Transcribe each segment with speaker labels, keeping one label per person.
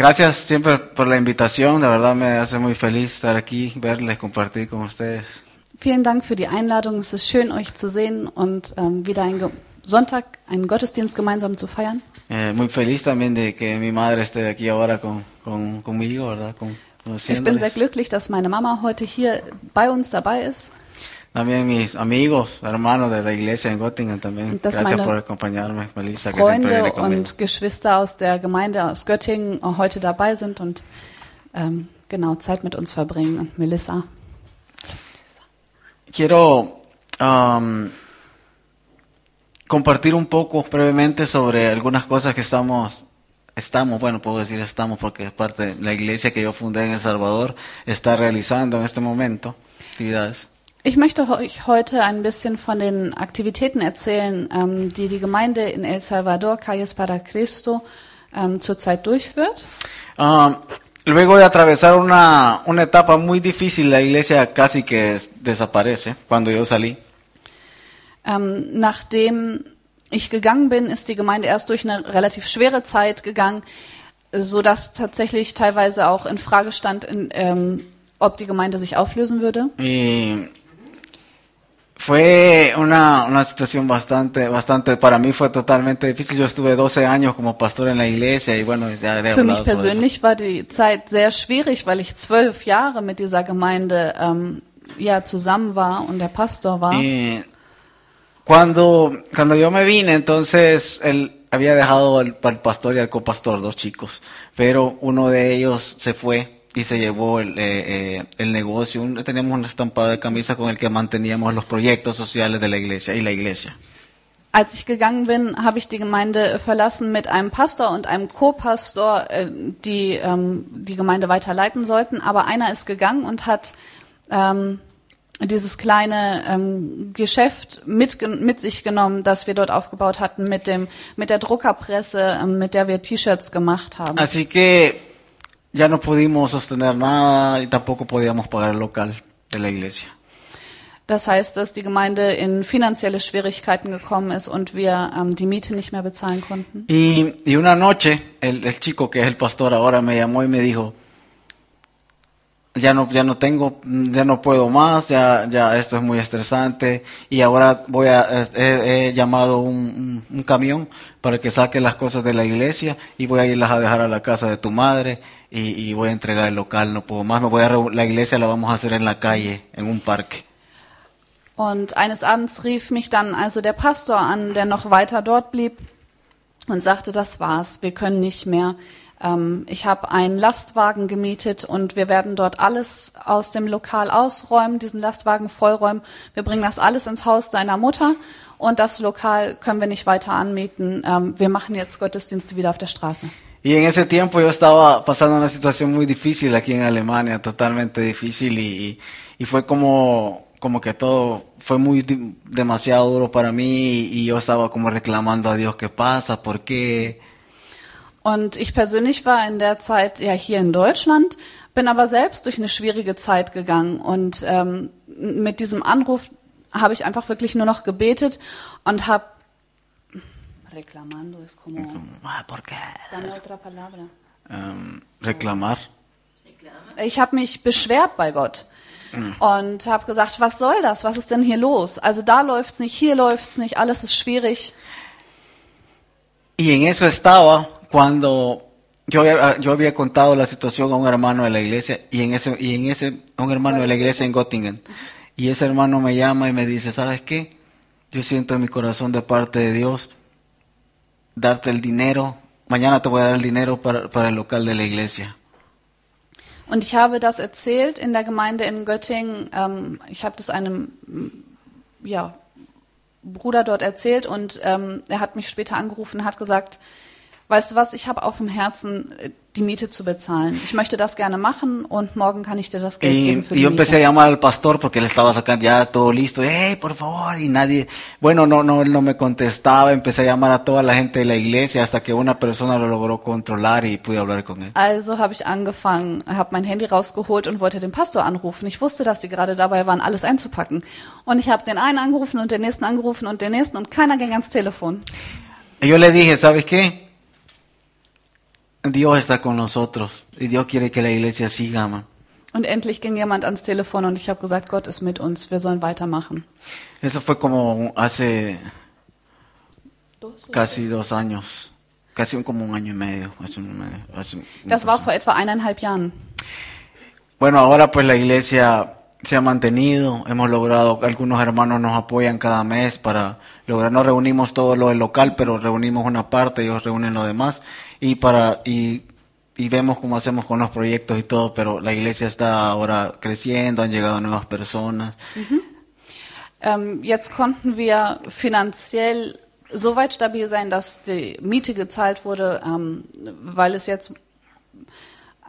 Speaker 1: Gracias siempre por la invitación, de verdad me hace muy feliz estar aquí, verles, compartir con ustedes.
Speaker 2: Vielen Dank für die Einladung. Es ist schön, euch zu sehen und ähm, wieder einen Ge Sonntag, einen Gottesdienst gemeinsam zu feiern.
Speaker 1: Eh, muy feliz también de que mi madre esté aquí ahora con, con- conmigo, ¿verdad? Con,
Speaker 2: Ich bin sehr glücklich, dass meine Mama heute hier bei uns dabei ist.
Speaker 1: También mis amigos, hermanos de la iglesia en Göttingen también.
Speaker 2: Dass
Speaker 1: Gracias por acompañarme, Melissa, que siempre
Speaker 2: Freunde und Geschwister aus der Gemeinde aus Göttingen heute dabei sind und ähm, genau Zeit mit uns verbringen. Und Melissa.
Speaker 1: Quiero am, compartir un poco brevemente sobre algunas cosas que estamos, estamos, bueno, puedo decir estamos porque es parte de la iglesia que yo fundé en El Salvador, está realizando en este momento actividades.
Speaker 2: Ich möchte euch heute ein bisschen von den Aktivitäten erzählen, ähm, die die Gemeinde in El Salvador, Calles para Cristo, ähm, zurzeit durchführt.
Speaker 1: Am, luego de atravesar una, una etapa muy difícil, la iglesia casi que es- desaparece cuando yo salí.
Speaker 2: Ähm, nachdem ich gegangen bin, ist die Gemeinde erst durch eine relativ schwere Zeit gegangen, so dass tatsächlich teilweise auch in Frage stand, in, ähm, ob die Gemeinde sich auflösen würde.
Speaker 1: Y fue una, una situación bastante, bastante, para mí fue totalmente difícil. Yo estuve 12 años como pastor en la iglesia y bueno, ya
Speaker 2: Für mich persönlich war die Zeit sehr schwierig, weil ich zwölf Jahre mit dieser Gemeinde ähm, ja zusammen war und der Pastor war.
Speaker 1: Y cuando, cuando yo me vine, entonces él había dejado al, al pastor y al copastor, dos chicos, pero uno de ellos se fue y se llevó el, eh, eh, el negocio. Un- teníamos un estampado de camisa con el que manteníamos los proyectos sociales de la iglesia y la iglesia.
Speaker 2: Als ich gegangen bin, habe ich die Gemeinde verlassen mit einem Pastor und einem Co-Pastor, äh, die ähm, die Gemeinde weiterleiten sollten. Aber einer ist gegangen und hat ähm, dieses kleine ähm, Geschäft mit, mit sich genommen, das wir dort aufgebaut hatten, mit dem mit der Druckerpresse, ähm, mit der wir T-Shirts gemacht haben.
Speaker 1: Así que ya no pudimos sostener nada y tampoco podíamos pagar el local de la iglesia.
Speaker 2: Das heißt, dass die Gemeinde in finanzielle Schwierigkeiten gekommen ist und wir ähm, die Miete nicht mehr bezahlen konnten.
Speaker 1: Y, y una noche, el, el chico que es el pastor ahora me llamó y me dijo, ya no, ya no tengo, ya no puedo más, ya, ya esto es muy estresante y ahora voy a, he, he llamado un, un- un camión para que saque las cosas de la iglesia y voy a irlas a dejar a la casa de tu madre y, y voy a entregar el local, no puedo más, me voy a, la iglesia la vamos a hacer en la calle, en un parque.
Speaker 2: Und eines Abends rief mich dann also der Pastor an, der noch weiter dort blieb und sagte, das war's, wir können nicht mehr. Ähm, ich habe einen Lastwagen gemietet und wir werden dort alles aus dem Lokal ausräumen, diesen Lastwagen vollräumen. Wir bringen das alles ins Haus seiner Mutter und das Lokal können wir nicht weiter anmieten. Ähm, wir machen jetzt Gottesdienste wieder auf der Straße.
Speaker 1: Y en ese tiempo yo estaba pasando una situación muy difícil aquí en Alemania, totalmente difícil y, y, fue como, como que todo fue muy demasiado duro para mí y yo estaba como reclamando a Dios qué pasa, por qué.
Speaker 2: Und ich persönlich war in der Zeit ja hier in Deutschland, bin aber selbst durch eine schwierige Zeit gegangen. Und ähm, mit diesem Anruf habe ich einfach wirklich nur noch gebetet und habe reclamando es como
Speaker 1: Ah, ¿Por qué?
Speaker 2: dame otra palabra.
Speaker 1: Em, reclamar.
Speaker 2: Ich habe mich beschwert bei Gott und habe gesagt, was soll das? Was ist denn hier los? Also da läuft's nicht, hier läuft's nicht, alles ist schwierig.
Speaker 1: Y en eso estaba cuando yo yo había contado la situación a un hermano de la iglesia y en ese, y en ese, a un hermano de la iglesia en Göttingen. Y ese hermano me llama y me dice, ¿sabes qué? Yo siento en mi corazón de parte de Dios darte el dinero. Mañana te voy a dar el dinero para, para el local de la iglesia.
Speaker 2: Und ich habe das erzählt in der Gemeinde in Göttingen. Ähm, ich habe das einem ja, Bruder dort erzählt und ähm, er hat mich später angerufen und hat gesagt, weißt du was, ich habe auf dem Herzen, äh, die Miete zu bezahlen. Ich möchte das gerne machen und morgen kann ich dir das Geld
Speaker 1: Y,
Speaker 2: geben für
Speaker 1: y
Speaker 2: die
Speaker 1: yo empecé a
Speaker 2: Miete.
Speaker 1: llamar al pastor porque él estaba sacando ya todo listo. Hey, por favor, y nadie, bueno, no, no, no me contestaba. Empecé a llamar a toda la gente de la iglesia hasta que una persona lo logró controlar y pude hablar con él.
Speaker 2: Also habe ich angefangen, habe mein Handy rausgeholt und wollte den Pastor anrufen. Ich wusste, dass sie gerade dabei waren, alles einzupacken. Und ich habe den einen angerufen und den nächsten angerufen und den nächsten und keiner ging ans Telefon.
Speaker 1: Y yo le dije, ¿sabes qué? Dios está con nosotros y Dios quiere que la iglesia siga, man.
Speaker 2: Und endlich ging jemand ans Telefon und ich habe gesagt, Gott ist mit uns, wir sollen weitermachen.
Speaker 1: Eso fue como hace casi dos años, casi un- como un año y medio. hace un- hace un-
Speaker 2: Das war vor etwa eineinhalb Jahren.
Speaker 1: Bueno, ahora pues la iglesia se ha mantenido, hemos logrado, algunos hermanos nos apoyan cada mes para lograr, no reunimos todo lo del local, pero reunimos una parte, ellos reúnen lo demás y para, y, y vemos cómo hacemos con los proyectos y todo, pero la iglesia está ahora creciendo, han llegado nuevas personas.
Speaker 2: Ähm, jetzt konnten wir finanziell so weit stabil sein, dass die Miete gezahlt wurde, ähm, weil es jetzt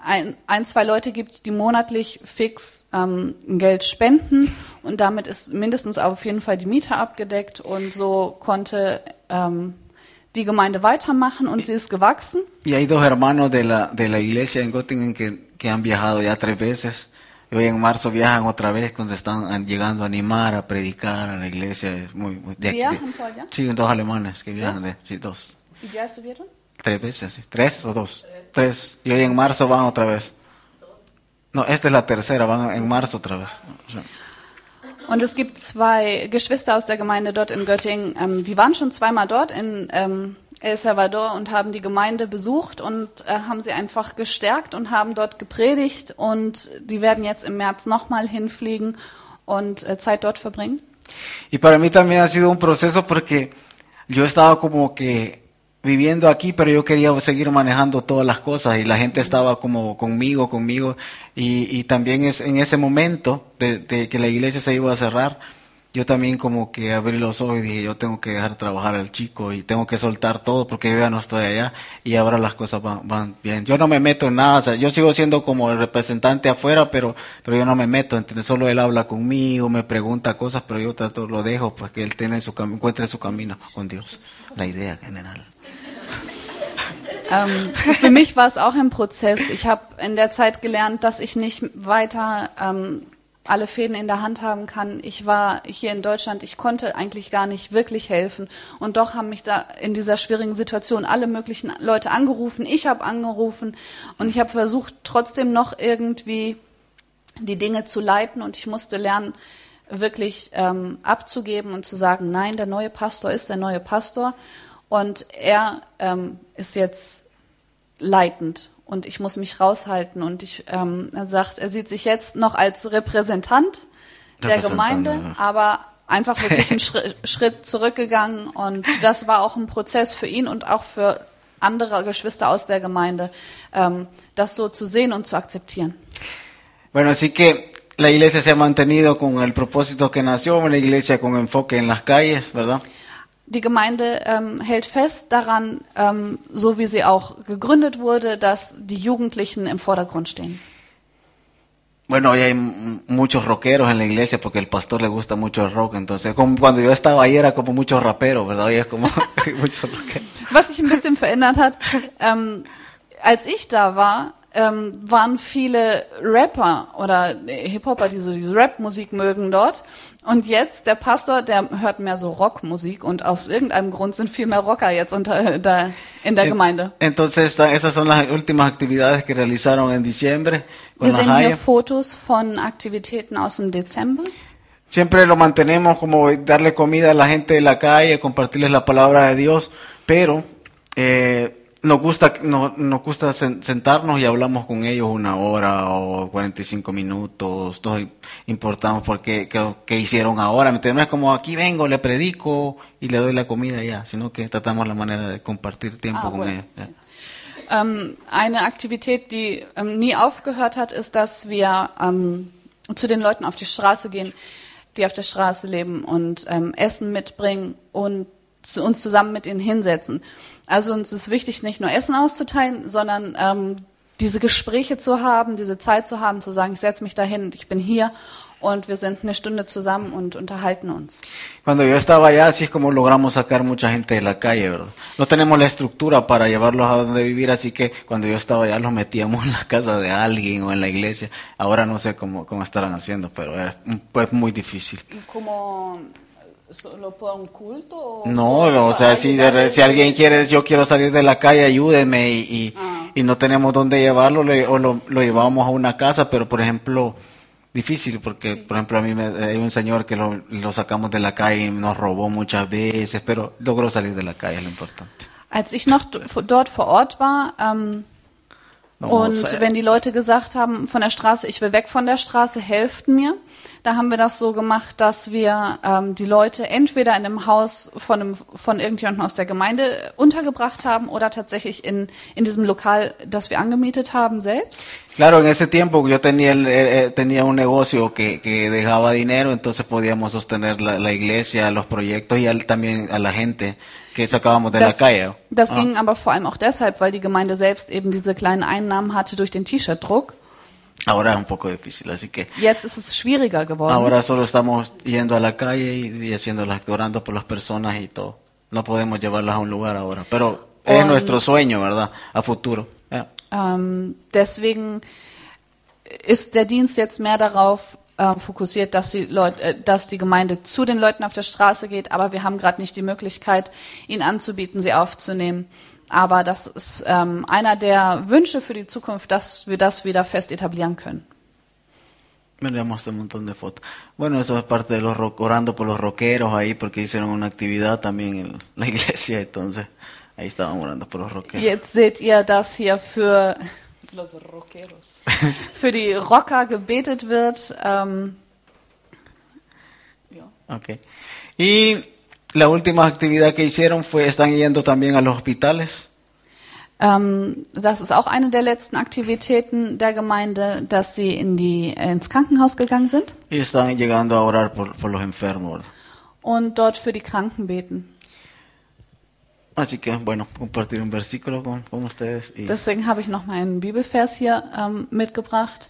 Speaker 2: ein, ein, zwei Leute gibt, die monatlich fix ähm, Geld spenden. Und damit ist mindestens auf jeden Fall die Miete abgedeckt. Und so konnte ähm, die Gemeinde weitermachen und sie ist gewachsen.
Speaker 1: Y hay dos hermanos de la, de la iglesia en Göttingen que, que han viajado ya tres veces. Y hoy en marzo viajan otra vez cuando están an- llegando a animar, a predicar a la iglesia. Es muy, muy- de aquí- de-
Speaker 2: ¿Viajan por allá?
Speaker 1: Sí, dos alemanes que viajan, de, sí, dos.
Speaker 2: ¿Y ya estuvieron?
Speaker 1: Tres veces, sí. ¿Tres o dos? Tres. Y hoy en marzo van otra vez. No, esta es la tercera, van en marzo otra vez.
Speaker 2: Und es gibt zwei Geschwister aus der Gemeinde dort in Göttingen, ähm, die waren schon zweimal dort in ähm, El Salvador und haben die Gemeinde besucht und äh, haben sie einfach gestärkt und haben dort gepredigt und die werden jetzt im März nochmal hinfliegen und äh, Zeit dort verbringen.
Speaker 1: Y para mí también ha sido un proceso porque yo estaba como que viviendo aquí, pero yo quería seguir manejando todas las cosas y la gente estaba como conmigo, conmigo. Y, y también es en ese momento de, de que la iglesia se iba a cerrar, yo también como que abrí los ojos y dije, yo tengo que dejar trabajar al chico y tengo que soltar todo porque yo ya no estoy allá y ahora las cosas van, van bien. Yo no me meto en nada, o sea, yo sigo siendo como el representante afuera, pero, pero yo no me meto, ¿entiendes? Solo él habla conmigo, me pregunta cosas, pero yo trato, lo dejo, pues que él tiene su encuentre su camino con Dios. La idea general.
Speaker 2: Ähm, für mich war es auch ein Prozess. Ich habe in der Zeit gelernt, dass ich nicht weiter ähm, alle Fäden in der Hand haben kann. Ich war hier in Deutschland, ich konnte eigentlich gar nicht wirklich helfen. Und doch haben mich da in dieser schwierigen Situation alle möglichen Leute angerufen. Ich habe angerufen und ich habe versucht, trotzdem noch irgendwie die Dinge zu leiten und ich musste lernen, wirklich ähm, abzugeben und zu sagen, nein, der neue Pastor ist der neue Pastor und er ähm, ist jetzt leitend und ich muss mich raushalten und ich ähm, er sagt, er sieht sich jetzt noch als Repräsentant der Gemeinde,
Speaker 1: ja.
Speaker 2: aber einfach wirklich einen Schritt, Schritt zurückgegangen und das war auch ein Prozess für ihn und auch für andere Geschwister aus der Gemeinde, ähm, das so zu sehen und zu akzeptieren.
Speaker 1: Bueno, así que la iglesia se ha mantenido con el propósito que nació, una iglesia con enfoque en las calles, ¿verdad?
Speaker 2: Die Gemeinde ähm, hält fest daran, ähm, so wie sie auch gegründet wurde, dass die Jugendlichen im Vordergrund stehen.
Speaker 1: Bueno, hoy hay muchos rockeros en la iglesia porque el pastor le gusta mucho el rock, entonces como cuando yo estaba ahí era como muchos raperos, ¿verdad? Hoy es como muchos rockeros.
Speaker 2: Was sich ein bisschen verändert hat, ähm, als ich da war, ähm, waren viele Rapper oder Hip-Hopper, die so diese Rap-Musik mögen dort. Und jetzt, der Pastor, der hört mehr so Rockmusik und aus irgendeinem Grund sind viel mehr Rocker jetzt unter, da, in der Gemeinde.
Speaker 1: Entonces, esas son las últimas actividades que realizaron en diciembre
Speaker 2: Wir sehen hier. Fotos von Aktivitäten aus dem Dezember.
Speaker 1: Siempre lo mantenemos como darle comida a la gente de la calle, compartirles la palabra de Dios, pero eh, nos gusta no- nos gusta sen- sentarnos y hablamos con ellos una hora o 45 minutos, nos importamos porque qué, qué hicieron ahora. No es como aquí vengo, le predico y le doy la comida ya, sino que tratamos la manera de compartir tiempo
Speaker 2: Ah,
Speaker 1: con
Speaker 2: bueno,
Speaker 1: ellos. ya.
Speaker 2: Ähm, eine Aktivität, die ähm, nie aufgehört hat, ist, dass wir ähm, zu den Leuten auf die Straße gehen, die auf der Straße leben und ähm, Essen mitbringen und zu uns zusammen mit ihnen hinsetzen. Also uns ist wichtig, nicht nur Essen auszuteilen, sondern ähm, diese Gespräche zu haben, diese Zeit zu haben, zu sagen, ich setze mich dahin, ich bin hier und wir sind eine Stunde zusammen und unterhalten uns.
Speaker 1: Cuando yo estaba allá, así es como logramos sacar mucha gente de la calle, ¿verdad? No tenemos la estructura para llevarlos a donde vivir, así que cuando yo estaba allá los metíamos en la casa de alguien o en la iglesia. Ahora no sé cómo, cómo estarán haciendo, pero es pues, muy difícil.
Speaker 2: ¿Como solo por un culto?
Speaker 1: No, no, o sea, si, de si alguien quiere, yo quiero salir de la calle, ayúdenme y, y,
Speaker 2: Ah.
Speaker 1: y no tenemos dónde llevarlo le- o lo, lo llevábamos a una casa, pero por ejemplo, difícil porque, por ejemplo, a mí me, hay un señor que lo, lo sacamos de la calle y nos robó muchas veces, pero logró salir de la calle, es lo importante.
Speaker 2: Als ich noch dort vor Ort war, ähm,
Speaker 1: No,
Speaker 2: und
Speaker 1: o sea,
Speaker 2: wenn die Leute gesagt haben von der Straße, ich will weg von der Straße, helft mir, da haben wir das so gemacht, dass wir ähm, die Leute entweder in einem Haus von, einem, von irgendjemandem aus der Gemeinde untergebracht haben oder tatsächlich in, in diesem Lokal, das wir angemietet haben, selbst.
Speaker 1: Claro, en ese tiempo yo tenía, el- eh, eh, tenía un negocio que, que dejaba dinero, entonces podíamos sostener la, la iglesia, los proyectos y al- también a la gente que sacábamos de la
Speaker 2: Das,
Speaker 1: calle.
Speaker 2: das
Speaker 1: Ah.
Speaker 2: ging aber vor allem auch deshalb, weil die Gemeinde selbst eben diese kleinen Einnahmen hatte durch den T-Shirt-Druck.
Speaker 1: Ahora es un poco difícil, así que
Speaker 2: Jetzt ist es schwieriger geworden.
Speaker 1: ahora solo estamos yendo a la calle y, y haciéndolas, orando por las personas y todo. No podemos llevarlas a un lugar ahora, pero es
Speaker 2: Und-
Speaker 1: nuestro sueño, ¿verdad? A futuro. Ya.
Speaker 2: Ähm, deswegen ist der Dienst jetzt mehr darauf äh, fokussiert, dass die Leute, äh, dass die Gemeinde zu den Leuten auf der Straße geht, aber wir haben gerade nicht die Möglichkeit, ihnen anzubieten, sie aufzunehmen. Aber das ist ähm, einer der Wünsche für die Zukunft, dass wir das wieder fest etablieren können.
Speaker 1: Miramos un montón de fotos. Bueno, eso es parte de los orando por los rockeros ahí porque hicieron una actividad también en la iglesia, entonces ahí estaban orando por los rockeros.
Speaker 2: Jetzt seht ihr, dass hier für Los Rockeros. für die Rocker gebetet wird. Ähm, ja.
Speaker 1: Okay. Y la última actividad que hicieron fue, están yendo también a los hospitales.
Speaker 2: Ähm, das ist auch eine der letzten Aktivitäten der Gemeinde, dass sie in die, ins Krankenhaus gegangen sind
Speaker 1: Y están llegando a orar por, por los enfermos.
Speaker 2: und dort für die Kranken beten.
Speaker 1: Así que, bueno, compartir un versículo con, con ustedes. Y,
Speaker 2: Deswegen habe ich noch mal einen Bibelvers hier ähm, mitgebracht.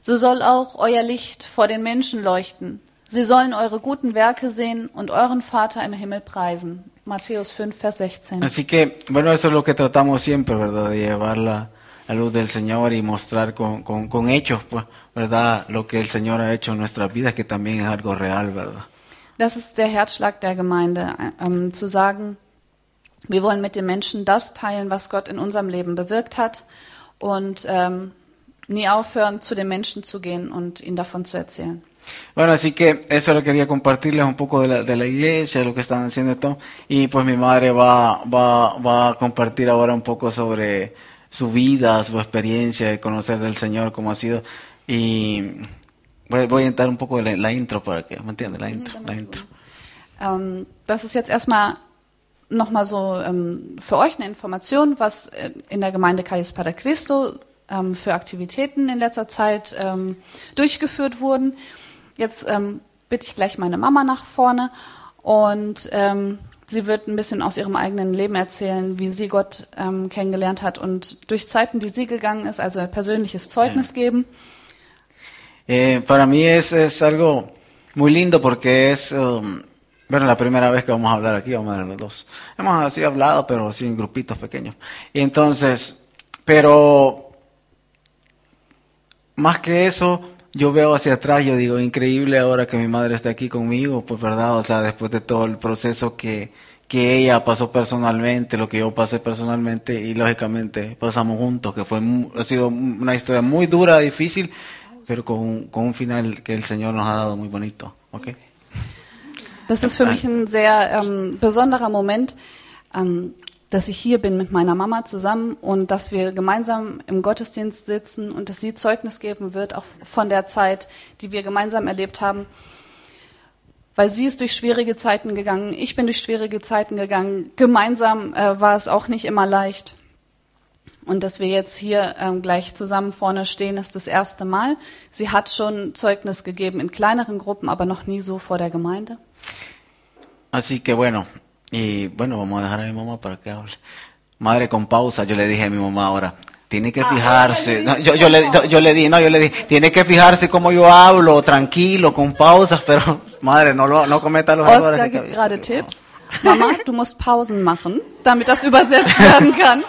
Speaker 2: So soll auch euer Licht vor den Menschen leuchten. Sie sollen eure guten Werke sehen und euren Vater im Himmel preisen. Matthäus 5, Vers 16.
Speaker 1: Así que, bueno, eso es lo que tratamos siempre, ¿verdad? De llevar la, la luz del Señor y mostrar con, con, con hechos, pues, ¿verdad? Lo que el Señor ha hecho en nuestras vidas, que también es algo real, ¿verdad?
Speaker 2: Das ist der Herzschlag der Gemeinde, ähm, zu sagen, wir wollen mit den Menschen das teilen, was Gott in unserem Leben bewirkt hat und ähm, nie aufhören, zu den Menschen zu gehen und ihnen davon zu erzählen.
Speaker 1: Bueno, así que eso lo quería compartirles un poco de la, de la iglesia, lo que están haciendo y todo. Y pues mi madre va, va, va a compartir ahora un poco sobre su vida, su experiencia de conocer del Señor, cómo ha sido. Y voy, voy a entrar un poco de la, la intro para que, ¿me entiendes? La intro, la intro.
Speaker 2: Ähm, das ist jetzt erstmal nochmal so ähm, für euch eine Information, was äh, in der Gemeinde Calles Padre Cristo ähm, für Aktivitäten in letzter Zeit ähm, durchgeführt wurden. Jetzt ähm, bitte ich gleich meine Mama nach vorne und ähm, sie wird ein bisschen aus ihrem eigenen Leben erzählen, wie sie Gott ähm, kennengelernt hat und durch Zeiten, die sie gegangen ist, also ein persönliches Zeugnis geben.
Speaker 1: Eh, para mí es, es algo muy lindo porque es, um, bueno, la primera vez que vamos a hablar aquí, vamos a hablar los dos. Hemos así hablado, pero así en grupitos pequeños. Y entonces, pero más que eso, yo veo hacia atrás, yo digo, increíble ahora que mi madre esté aquí conmigo, pues verdad, o sea, después de todo el proceso que, que ella pasó personalmente, lo que yo pasé personalmente y lógicamente pasamos juntos, que fue, ha sido una historia muy dura, difícil, pero con, con un final que el Señor nos ha dado muy bonito, ¿ok?
Speaker 2: Das ist für mich ein sehr ähm, besonderer Moment, ähm, dass ich hier bin mit meiner Mama zusammen und dass wir gemeinsam im Gottesdienst sitzen und dass sie Zeugnis geben wird, auch von der Zeit, die wir gemeinsam erlebt haben. Weil sie ist durch schwierige Zeiten gegangen, ich bin durch schwierige Zeiten gegangen. Gemeinsam äh, war es auch nicht immer leicht. Und dass wir jetzt hier ähm, gleich zusammen vorne stehen, ist das erste Mal. Sie hat schon Zeugnis gegeben in kleineren Gruppen, aber noch nie so vor der Gemeinde.
Speaker 1: Así que bueno, y bueno, vamos a dejar a mi mamá para que hable. Madre con pausa, yo le dije a mi mamá ahora, tiene que
Speaker 2: Ah,
Speaker 1: fijarse, no, yo, yo, le, yo, yo le di, no, yo le di, tiene que fijarse cómo yo hablo, tranquilo, con pausas, pero madre, no, lo, no cometa los errores.
Speaker 2: Oscar
Speaker 1: que-
Speaker 2: gibt gerade Tipps. Mama, du musst Pausen machen, damit das übersetzt werden kann.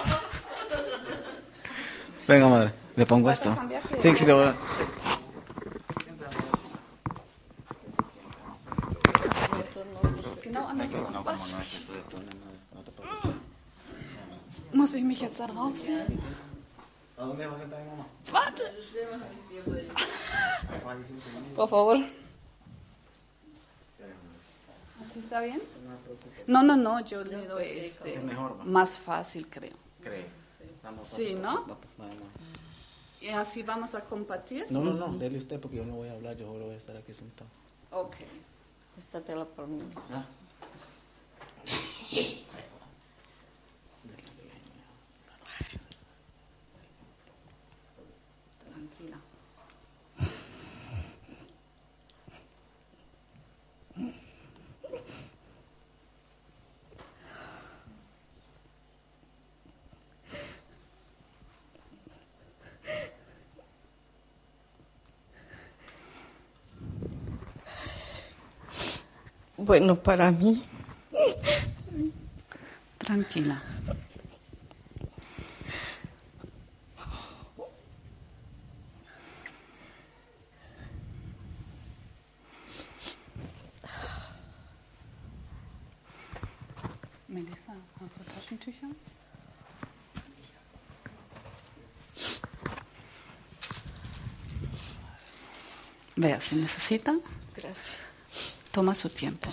Speaker 1: Venga, madre, le pongo esto. Sí, sí, le voy a- sí.
Speaker 2: Genau andersrum. Was? Muss ich mich jetzt da draufsetzen? Warte. Por favor. ¿Así está bien? No, no, no, yo le doy este. Más fácil, creo.
Speaker 1: A
Speaker 2: Sí, ¿no?
Speaker 1: va, pues, nada más.
Speaker 2: Y así vamos a compartir.
Speaker 1: No, no, no, dele usted porque yo no voy a hablar, yo solo voy a estar aquí sentado.
Speaker 2: Ok.
Speaker 3: Esta tela por mí.
Speaker 1: ¿Ah?
Speaker 2: Tranquila.
Speaker 3: Bueno, para mí,
Speaker 2: Tranquila. Melissa, hast du Taschentücher? Vea, si necesita,
Speaker 3: gracias.
Speaker 2: Toma su tiempo.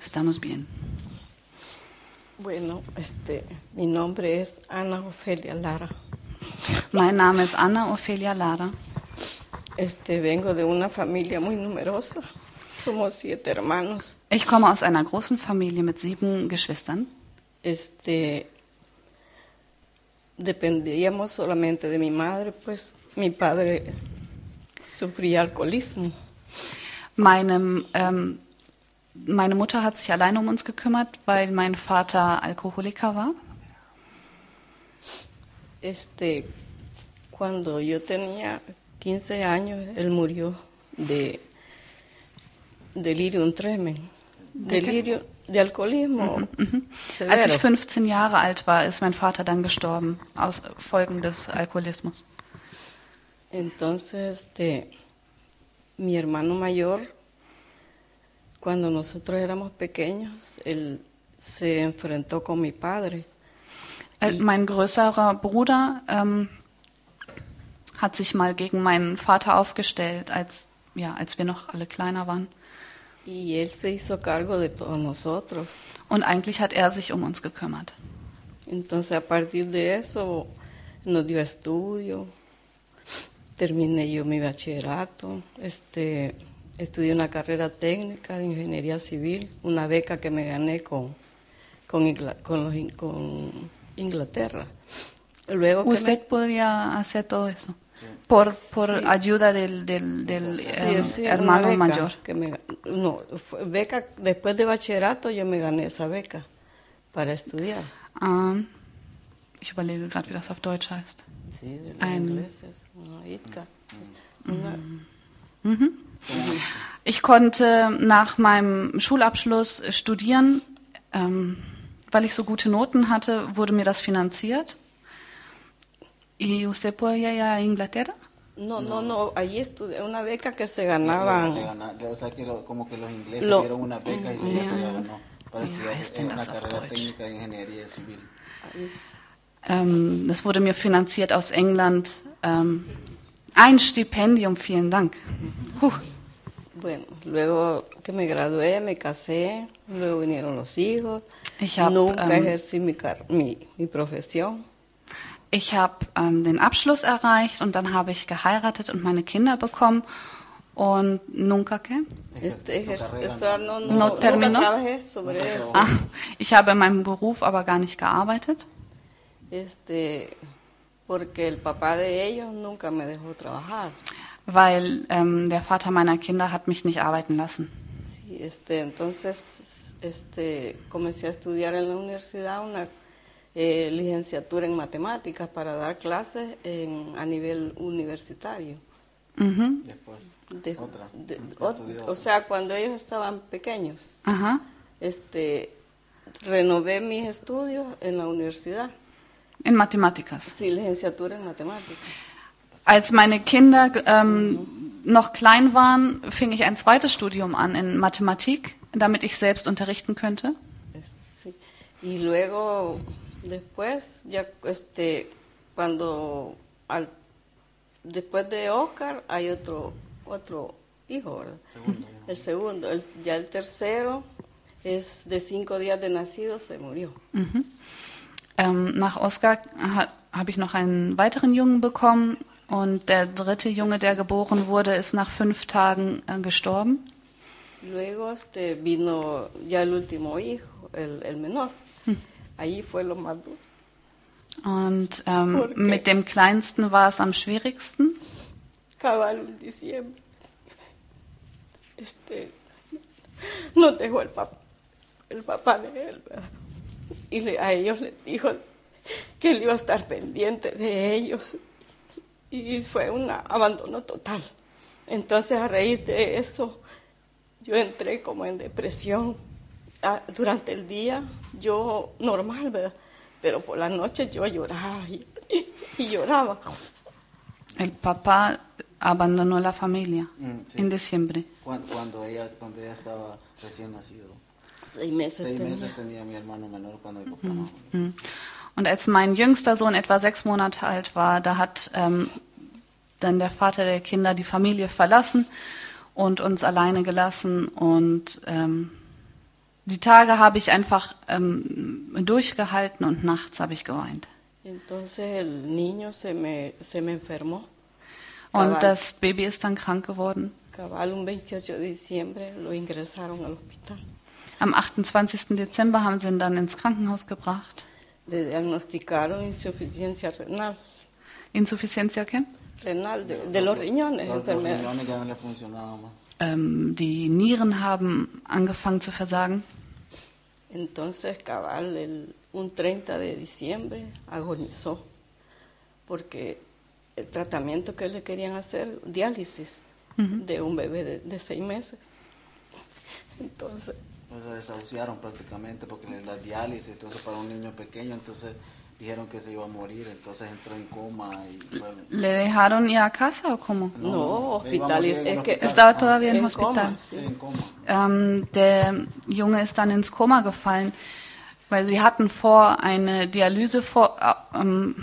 Speaker 2: Estamos bien.
Speaker 3: Bueno, este, mi nombre es Ana Ofelia Lara.
Speaker 2: Mein Name ist Anna Ophelia Lara.
Speaker 3: Este, vengo de una familia muy numerosa. Somos siete hermanos.
Speaker 2: Ich komme aus einer großen Familie mit sieben Geschwistern.
Speaker 3: Este, dependíamos solamente de mi madre, pues mi padre sufría alcoholismo.
Speaker 2: Meine, ähm, meine Mutter hat sich alleine um uns gekümmert, weil mein Vater Alkoholiker war.
Speaker 3: Este, cuando yo tenía 15 años, él murió de delirium tremens,
Speaker 2: ¿De qué?
Speaker 3: delirio de alcoholismo
Speaker 2: Als ich 15 Jahre alt war, ist mein Vater dann gestorben aus Folgen des Alkoholismus.
Speaker 3: Entonces, este, mi hermano mayor, cuando nosotros éramos pequeños, él se enfrentó con mi padre.
Speaker 2: Äh, mein größerer Bruder ähm, hat sich mal gegen meinen Vater aufgestellt, als, ja, als wir noch alle kleiner waren.
Speaker 3: Y él se hizo cargo de todos nosotros.
Speaker 2: Und eigentlich hat er sich um uns gekümmert.
Speaker 3: Entonces, a partir de eso, nos dio estudio. Terminé yo mi bachillerato. Este, estudié una carrera técnica de ingeniería civil, una beca que me gané con, con, Ingla- con los in- con Inglaterra. Luego que me-
Speaker 2: Usted podría hacer todo eso. Por, por
Speaker 3: Sí.
Speaker 2: ayuda del, del, del
Speaker 3: Sí, sí, una
Speaker 2: hermano
Speaker 3: beca
Speaker 2: mayor.
Speaker 3: que me no, fue beca, después de bachillerato yo me gané esa beca para estudiar.
Speaker 2: Ähm, ich überlege gerade, wie das auf Deutsch heißt.
Speaker 3: Sí, de los
Speaker 2: Ein-
Speaker 3: ingleses, una ITCA. Una-
Speaker 2: Ich konnte nach meinem Schulabschluss studieren. Ähm, weil ich so gute Noten hatte, wurde mir das finanziert. ¿Y usted podía ir a Inglaterra?
Speaker 3: No, no, no, allí estudié una beca que se
Speaker 1: Le
Speaker 3: ganaban.
Speaker 1: gana- le- o sea, que lo- como que los ingleses
Speaker 3: Lo-
Speaker 1: dieron una beca y se, ella se la ganó para
Speaker 2: Ja,
Speaker 1: estudiar una carrera
Speaker 2: Deutsch?
Speaker 1: técnica de ingeniería civil.
Speaker 2: Ähm, das wurde mir finanziert aus England. Ähm, ein Stipendium, vielen Dank. Puh.
Speaker 3: Bueno, luego que me gradué, me casé, luego vinieron los hijos.
Speaker 2: Ich hab,
Speaker 3: Nunca
Speaker 2: ähm,
Speaker 3: ejercí mi, mi, mi profesión.
Speaker 2: Ich habe ähm, den Abschluss erreicht und dann habe ich geheiratet und meine Kinder bekommen. Und nunca qué?
Speaker 3: Sea, no, no.
Speaker 2: Ah, ich habe in meinem Beruf aber gar nicht gearbeitet,
Speaker 3: Este, porque el papá de ellos nunca me dejó trabajar.
Speaker 2: weil ähm, der Vater meiner Kinder hat mich nicht arbeiten lassen.
Speaker 3: Sí, este, entonces este, comencé a estudiar en la universidad una eh, licenciatura en matemáticas para dar clases en, a nivel universitario.
Speaker 2: Mhm.
Speaker 1: Después,
Speaker 3: De-
Speaker 1: otra.
Speaker 3: de-
Speaker 1: otra.
Speaker 3: o sea, cuando ellos estaban pequeños, este, renové mis estudios en la universidad.
Speaker 2: In Mathematikas.
Speaker 3: Sí, licenciatura en matemáticas.
Speaker 2: Als meine Kinder ähm, noch klein waren, fing ich ein zweites Studium an in Mathematik, damit ich selbst unterrichten könnte.
Speaker 3: Es- sí. Y luego, después, ya este, cuando al, después de Oscar hay otro, otro hijo, ¿verdad? El segundo. El- ya el tercero es de cinco días de nacido, se murió.
Speaker 2: Ähm, nach Oscar ha, habe ich noch einen weiteren Jungen bekommen und der dritte Junge, der geboren wurde, ist nach fünf Tagen äh, gestorben.
Speaker 3: Luego este, vino ya el último hijo, el, el menor. Ahí fue lo más duro.
Speaker 2: Und ähm, mit dem Kleinsten war es am schwierigsten.
Speaker 3: Cabal en diciembre. Este, nos dejó el papá, el papá de él, ¿verdad? Y le- a ellos les dijo que él iba a estar pendiente de ellos. Y fue un abandono total. Entonces, a raíz de eso, yo entré como en depresión. Ah, Durante el día, yo normal, ¿verdad? Pero por la noche yo lloraba y, y- y lloraba.
Speaker 2: El papá abandonó la familia
Speaker 1: Mm, sí.
Speaker 2: en diciembre.
Speaker 1: Cuando, cuando ella cuando ella estaba recién nacido.
Speaker 3: Seis meses
Speaker 1: Seis
Speaker 3: tenía.
Speaker 1: meses tenía mi hermano menor cuando mi papá no.
Speaker 2: Mhm. Und als mein jüngster Sohn etwa sechs Monate alt war, da hat ähm, dann der Vater der Kinder die Familie verlassen und uns alleine gelassen. Und ähm, die Tage habe ich einfach ähm, durchgehalten und nachts habe ich geweint. Und das Baby ist dann krank geworden.
Speaker 3: Cabal, un 28 de diciembre lo ingresaron al hospital.
Speaker 2: Am 28. Dezember haben sie ihn dann ins Krankenhaus gebracht.
Speaker 3: Le diagnosticaron insuficiencia renal.
Speaker 2: Insuficiencia, ¿qué?
Speaker 3: Renal, de, de los riñones,
Speaker 1: Los, riñones ya no le funcionaban más.
Speaker 2: Ähm, die Nieren haben angefangen zu versagen.
Speaker 3: Entonces, cabal, el, un 30 de diciembre agonizó porque el tratamiento que le querían hacer, diálisis de un bebé de, de seis meses. Entonces,
Speaker 1: Pues lo desahuciaron prácticamente porque le- la diálisis, entonces para un niño pequeño, entonces dijeron que se iba a morir, entonces entró en coma y bueno,
Speaker 2: ¿Le dejaron ir a casa o cómo?
Speaker 3: No,
Speaker 1: a
Speaker 3: hospital, es- que
Speaker 1: hospital.
Speaker 2: Estaba
Speaker 1: Ah,
Speaker 2: todavía en
Speaker 3: en
Speaker 2: Hospital.
Speaker 3: coma.
Speaker 1: sí, en coma.
Speaker 2: Ähm, der Junge ist dann ins Koma gefallen, weil sie hatten vor, eine Dialyse vor, äh, ähm,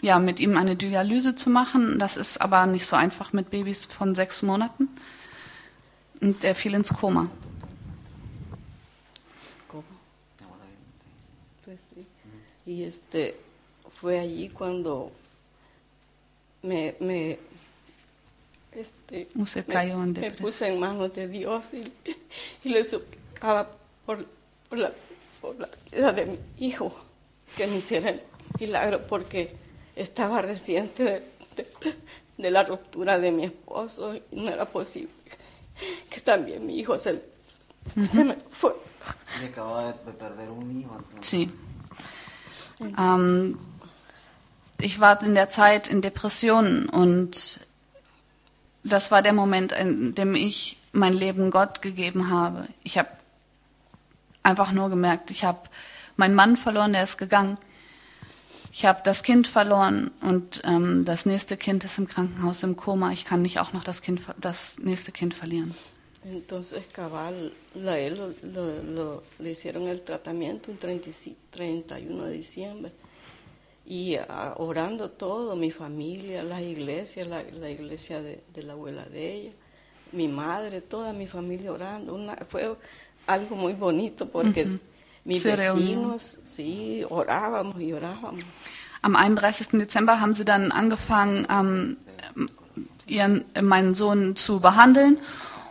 Speaker 2: ja, mit ihm eine Dialyse zu machen. Das ist aber nicht so einfach mit Babys von sechs Monaten. Und er fiel ins Koma.
Speaker 3: Y este fue allí cuando me, me este
Speaker 2: Usted
Speaker 3: me- me, puse en manos de Dios y, y le suplicaba por, por la por la vida de mi hijo que me hiciera el milagro porque estaba reciente de, de- de la ruptura de mi esposo y no era posible que también mi hijo se, se me fue.
Speaker 1: Y acababa de, de perder un hijo. entonces.
Speaker 2: Sí. Ähm, ich war in der Zeit in Depressionen und das war der Moment, in dem ich mein Leben Gott gegeben habe. Ich habe einfach nur gemerkt, ich habe meinen Mann verloren, der ist gegangen. Ich habe das Kind verloren und ähm, das nächste Kind ist im Krankenhaus im Koma. Ich kann nicht auch noch das, kind, das nächste Kind verlieren.
Speaker 3: Entonces, cabal, la, él lo, lo- lo- le hicieron el tratamiento un 35 31 de diciembre. Y ah, orando todo, mi familia, las iglesias, la, la iglesia de, de la abuela de ella, mi madre, toda mi familia orando. Una, fue algo muy bonito porque mis
Speaker 2: Se reunió.
Speaker 3: vecinos, sí, orábamos y orábamos.
Speaker 2: Am 31. Dezember haben sie dann angefangen, ähm, ihren, meinen Sohn zu behandeln.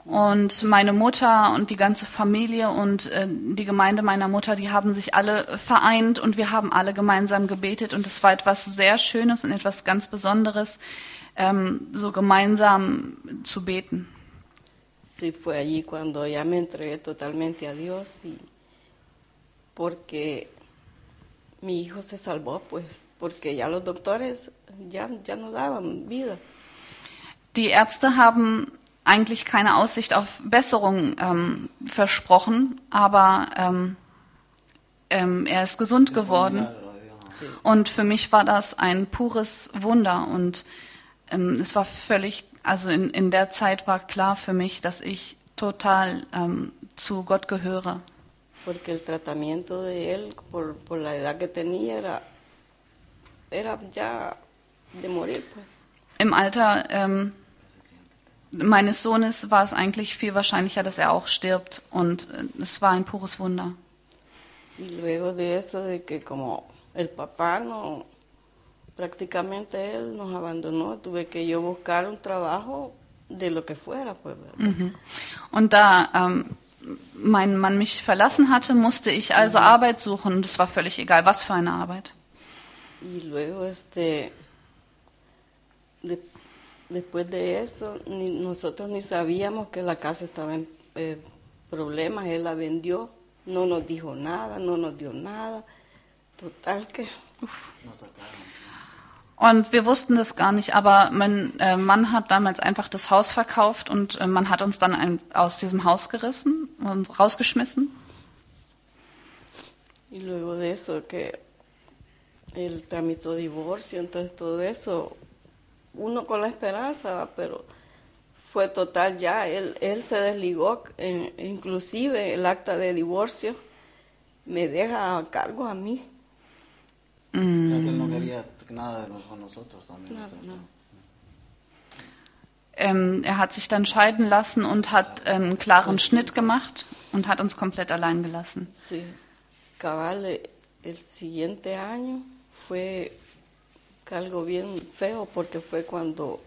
Speaker 2: Und meine Mutter und die ganze Familie und äh, die Gemeinde meiner Mutter, die haben sich alle vereint und wir haben alle gemeinsam gebetet. Und es war etwas sehr Schönes und etwas ganz Besonderes, ähm, so gemeinsam zu beten.
Speaker 3: Sí, fue allí cuando ya me entregué totalmente a Dios y porque mi hijo se salvó, pues, porque ya los doctores ya, ya no daban vida.
Speaker 2: Die Ärzte haben eigentlich keine Aussicht auf Besserung ähm, versprochen, aber ähm, ähm, er ist gesund geworden. Und für mich war das ein pures Wunder und ähm, es war völlig, also in, in der Zeit war klar für mich, dass ich total ähm, zu Gott gehöre.
Speaker 3: Porque el tratamiento de él, por, por la edad que tenía, era, era ya de morir, pues.
Speaker 2: Im Alter ähm, meines Sohnes war es eigentlich viel wahrscheinlicher, dass er auch stirbt. Und äh, es war ein pures Wunder.
Speaker 3: Y luego de eso, de que como el papá no, prácticamente él nos abandonó, tuve que yo buscar un trabajo de lo que fuera, pues, ¿verdad?
Speaker 2: Und da ähm, mein Mann mich verlassen hatte, musste ich also Arbeit suchen. Und es war völlig egal, was für eine Arbeit.
Speaker 3: Y luego, este, de- después de eso, ni, nosotros ni sabíamos que la casa estaba en eh, problemas, él la vendió, no nos dijo nada, no nos dio nada. Total que
Speaker 2: Und wir wussten das gar nicht, aber mein äh, Mann hat damals einfach das Haus verkauft und äh, man hat uns dann ein, aus diesem Haus gerissen und rausgeschmissen.
Speaker 3: Y luego de eso que él tramitó divorcio, entonces todo eso, uno con la esperanza, pero fue total ya, él, él se desligó, eh, inclusive el acta de divorcio me deja a cargo a mí.
Speaker 1: O sea, que él no quería nada con nosotros también.
Speaker 3: Nada,
Speaker 1: o sea,
Speaker 3: nada.
Speaker 2: Ähm, er hat sich dann scheiden lassen und hat einen klaren Schnitt gemacht und hat uns komplett allein gelassen.
Speaker 3: Sí, cabal, el siguiente año fue algo bien feo porque fue cuando,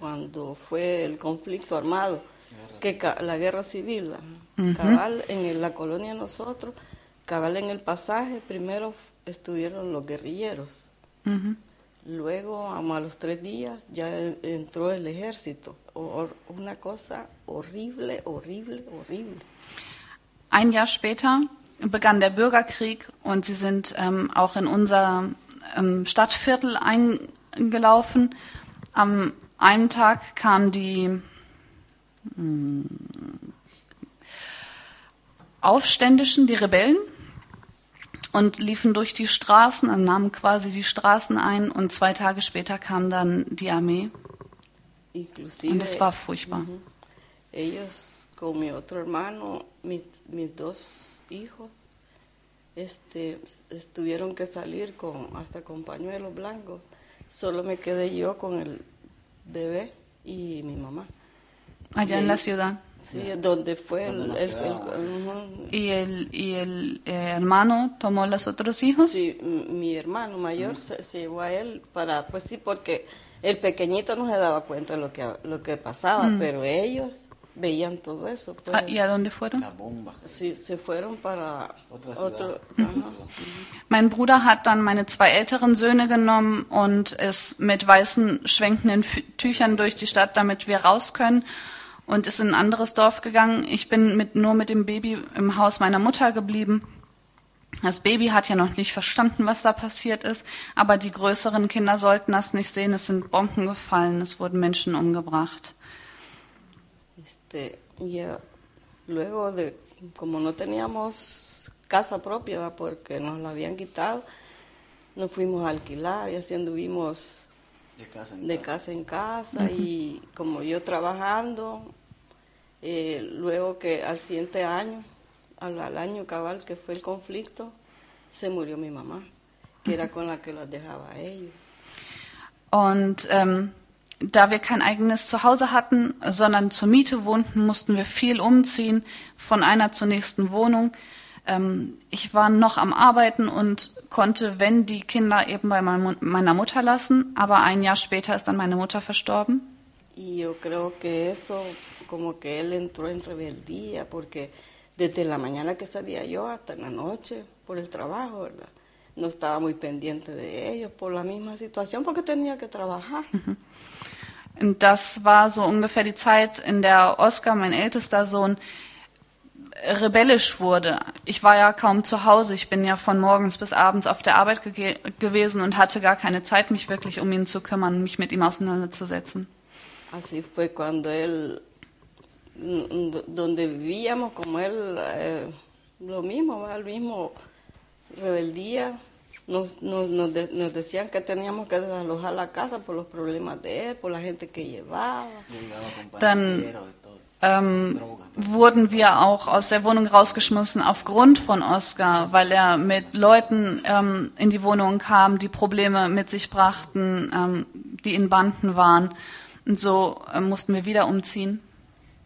Speaker 3: cuando fue el conflicto armado, que ca- la guerra civil, ajá. cabal en el- la colonia de nosotros, cabal en el pasaje, primero estuvieron los guerrilleros,
Speaker 2: Mhm.
Speaker 3: luego como a los tres días ya en- entró el ejército, una cosa horrible, horrible, horrible.
Speaker 2: Ein Jahr später begann der Bürgerkrieg und sie sind ähm, auch in unser ähm, Stadtviertel eingelaufen. Am einen Tag kamen die hm, Aufständischen, die Rebellen, und liefen durch die Straßen, also nahmen quasi die Straßen ein und zwei Tage später kam dann die Armee
Speaker 3: Inclusive,
Speaker 2: und es war furchtbar.
Speaker 3: Ujú. Ellos con mi otro hermano, mi- mis dos hijos, este, tuvieron que salir con hasta con pañuelos blancos. Solo me quedé yo con el bebé y mi mamá.
Speaker 2: Allá en la ciudad.
Speaker 3: Sí, donde fue el,
Speaker 1: Donde.
Speaker 2: Y el, y el eh, hermano tomó los otros hijos.
Speaker 3: Sí, mi hermano mayor se, se llevó a él para, pues sí, porque el pequeñito no se daba cuenta de lo que, lo que pasaba, pero ellos veían todo eso. pues.
Speaker 2: Ah, ¿Y a dónde fueron?
Speaker 1: La bomba.
Speaker 3: Sí, se fueron para
Speaker 1: Otra ciudad.
Speaker 3: otro.
Speaker 1: Ciudad.
Speaker 2: Mein Bruder hat dann meine zwei älteren Söhne genommen und ist mit weißen schwenkenden Tüchern durch die Stadt, damit wir raus können und ist in ein anderes Dorf gegangen. Ich bin mit, nur mit dem Baby im Haus meiner Mutter geblieben. Das Baby hat ja noch nicht verstanden, was da passiert ist, aber die größeren Kinder sollten das nicht sehen. Es sind Bomben gefallen, es wurden Menschen umgebracht.
Speaker 3: Este, y eh, luego de, como no teníamos casa propia, ¿va? porque nos la habían quitado, nos fuimos a alquilar y así anduvimos
Speaker 1: De casa en
Speaker 3: de
Speaker 1: casa.
Speaker 3: casa en casa y como yo trabajando, eh, luego que al siguiente año, al, al año cabal que fue el conflicto, se murió mi mamá, que era con la que los dejaba a ellos.
Speaker 2: Und ähm, da wir kein eigenes Zuhause hatten, sondern zur Miete wohnten, mussten wir viel umziehen von einer zur nächsten Wohnung. Ähm, ich war noch am Arbeiten und konnte, wenn die Kinder eben bei mein- meiner Mutter lassen, aber ein Jahr später ist dann meine Mutter verstorben.
Speaker 3: Y yo creo que eso, como que él entró en rebeldía, porque desde la mañana que salía yo hasta la noche por el trabajo, ¿verdad? No estaba muy pendiente de ellos por la misma situación, porque tenía que trabajar.
Speaker 2: Und das war so ungefähr die Zeit, in der Oskar, mein ältester Sohn, rebellisch wurde. Ich war ja kaum zu Hause. Ich bin ja von morgens bis abends auf der Arbeit gege- gewesen und hatte gar keine Zeit, mich wirklich um ihn zu kümmern, mich mit ihm auseinanderzusetzen.
Speaker 3: Así fue cuando él, do- donde vivíamos, como él, eh, lo mismo, ¿va? el mismo rebeldía. Nos, nos, nos, de- nos decían que teníamos que desalojar la casa por los problemas de él, por la gente que llevaba.
Speaker 1: Yo todo.
Speaker 2: ähm, wurden wir auch aus der Wohnung rausgeschmissen aufgrund von Oscar, weil er mit Leuten ähm, in die Wohnung kam, die Probleme mit sich brachten, ähm, die in Banden waren. Und so äh, mussten wir wieder umziehen.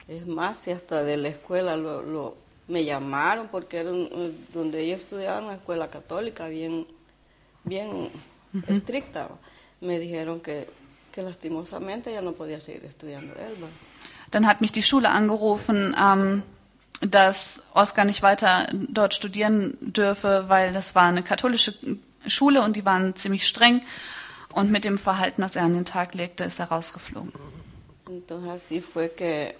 Speaker 3: Es más, y hasta de la escuela lo, lo- me llamaron porque era un- donde ellos estudiaban una escuela católica bien, bien estricta. Me dijeron que, que lastimosamente ya no podía seguir estudiando él.
Speaker 2: Dann hat mich die Schule angerufen, ähm, dass Oscar nicht weiter dort studieren dürfe, weil das war eine katholische Schule und die waren ziemlich streng. Und mit dem Verhalten, das er an den Tag legte, ist er rausgeflogen.
Speaker 3: Entonces así fue que,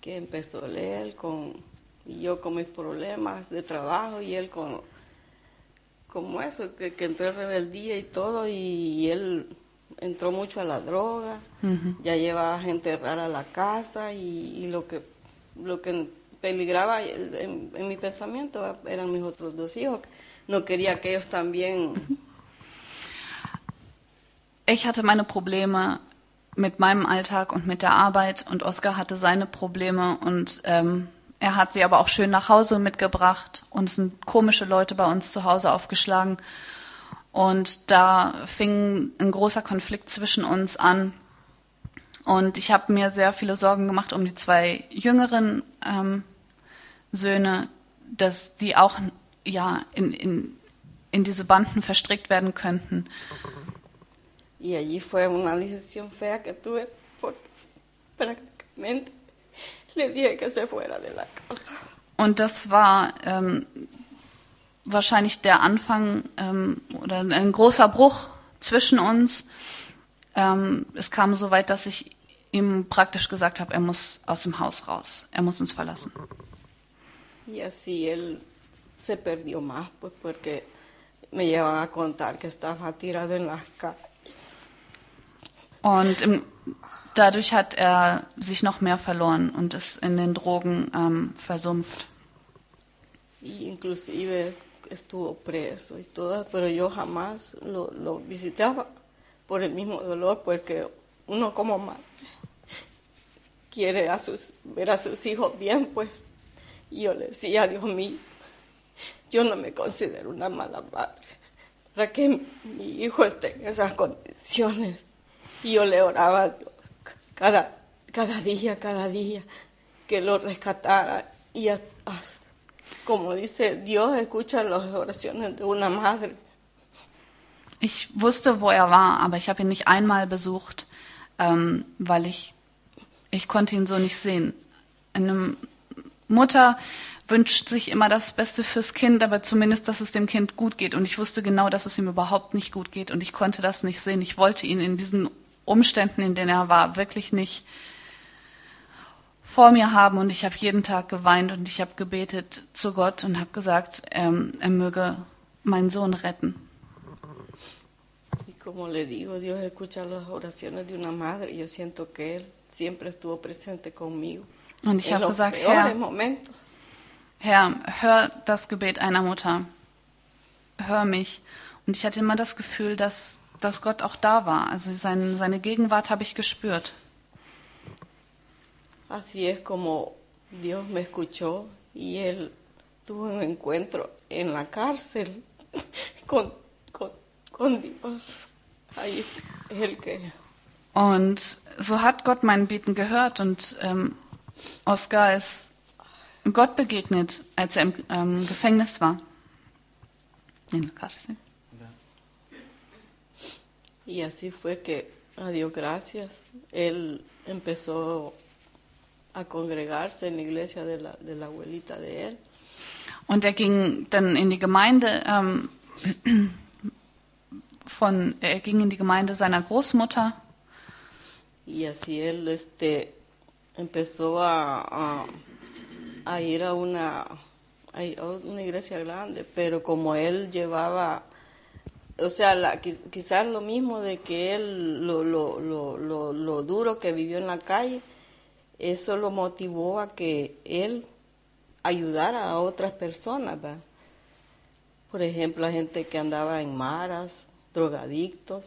Speaker 3: que empezó él con, y yo con mis problemas de trabajo y él con, como eso, que, que entró en rebeldía y todo y, él entró mucho a la droga, ya llevaba gente rara a la casa y, y lo que lo que peligraba en, en mi pensamiento eran mis otros dos hijos. No quería que ellos también
Speaker 2: Ich hatte meine Probleme mit meinem Alltag und mit der Arbeit und Oskar hatte seine Probleme und ähm, er hat sie aber auch schön nach Hause mitgebracht und es sind komische Leute bei uns zu Hause aufgeschlagen und da fing ein großer Konflikt zwischen uns an und ich habe mir sehr viele Sorgen gemacht um die zwei jüngeren ähm, Söhne, dass die auch ja in, in, in diese Banden verstrickt werden könnten.
Speaker 3: Y allí fue una decisión fea que tuve porque prácticamente le dije que se fuera de la casa.
Speaker 2: Und das war ähm, wahrscheinlich der Anfang ähm, oder ein großer Bruch zwischen uns. Ähm, es kam so weit, dass ich ihm praktisch gesagt habe, er muss aus dem Haus raus, er muss uns verlassen.
Speaker 3: Y así él se perdió más, pues porque me llevan a contar que estaba tirado en las calles.
Speaker 2: Und im, dadurch hat er sich noch mehr verloren und ist in den Drogen ähm, versumpft.
Speaker 3: Y inclusive estuvo preso y todo, pero yo jamás lo, lo visitaba por el mismo dolor, porque uno como madre quiere a sus, ver a sus hijos bien, pues. Y yo le decía, Dios mío, yo no me considero una mala madre, para que mi hijo esté en esas condiciones. Y yo le oraba a Dios cada, cada día, cada día, que lo rescatara y hasta como dice Dios, escucha las oraciones de una madre.
Speaker 2: Ich wusste, wo er war, aber ich habe ihn nicht einmal besucht, ähm, weil ich ich konnte ihn so nicht sehen. Eine Mutter wünscht sich immer das Beste fürs Kind, aber zumindest, dass es dem Kind gut geht. Und ich wusste genau, dass es ihm überhaupt nicht gut geht. Und ich konnte das nicht sehen. Ich wollte ihn in diesen Umständen, in denen er war, wirklich nicht vor mir haben. Und ich habe jeden Tag geweint und ich habe gebetet zu Gott und habe gesagt, ähm, er möge meinen Sohn retten.
Speaker 3: Como le digo, Dios escucha las oraciones de una madre yo siento que Él siempre estuvo presente conmigo.
Speaker 2: Und ich habe gesagt, Herr. Herr, hör das Gebet einer Mutter. Hör mich. Und ich hatte immer das Gefühl, dass, dass Gott auch da war. Also sein, seine Gegenwart habe ich gespürt.
Speaker 3: Así es como Dios me escuchó y Él tuvo un encuentro en la cárcel con, con, con Dios. Ahí el que
Speaker 2: Und so hat Gott mein Beten gehört und ähm, Oskar ist Gott begegnet, als er im ähm, Gefängnis war. In der Cárcel.
Speaker 3: Y así fue que, a Dios gracias, él empezó a congregarse en la iglesia de la, de la abuelita de él.
Speaker 2: Und er ging dann in die Gemeinde ähm, von, er ging in die Gemeinde seiner Großmutter
Speaker 3: Y así él este, empezó a, a, a ir a una, a una iglesia grande, pero como él llevaba, o sea, la, quiz- quizás lo mismo de que él, lo, lo, lo, lo, lo duro que vivió en la calle, eso lo motivó a que él ayudara a otras personas. Por ejemplo, a gente que andaba en maras, drogadictos.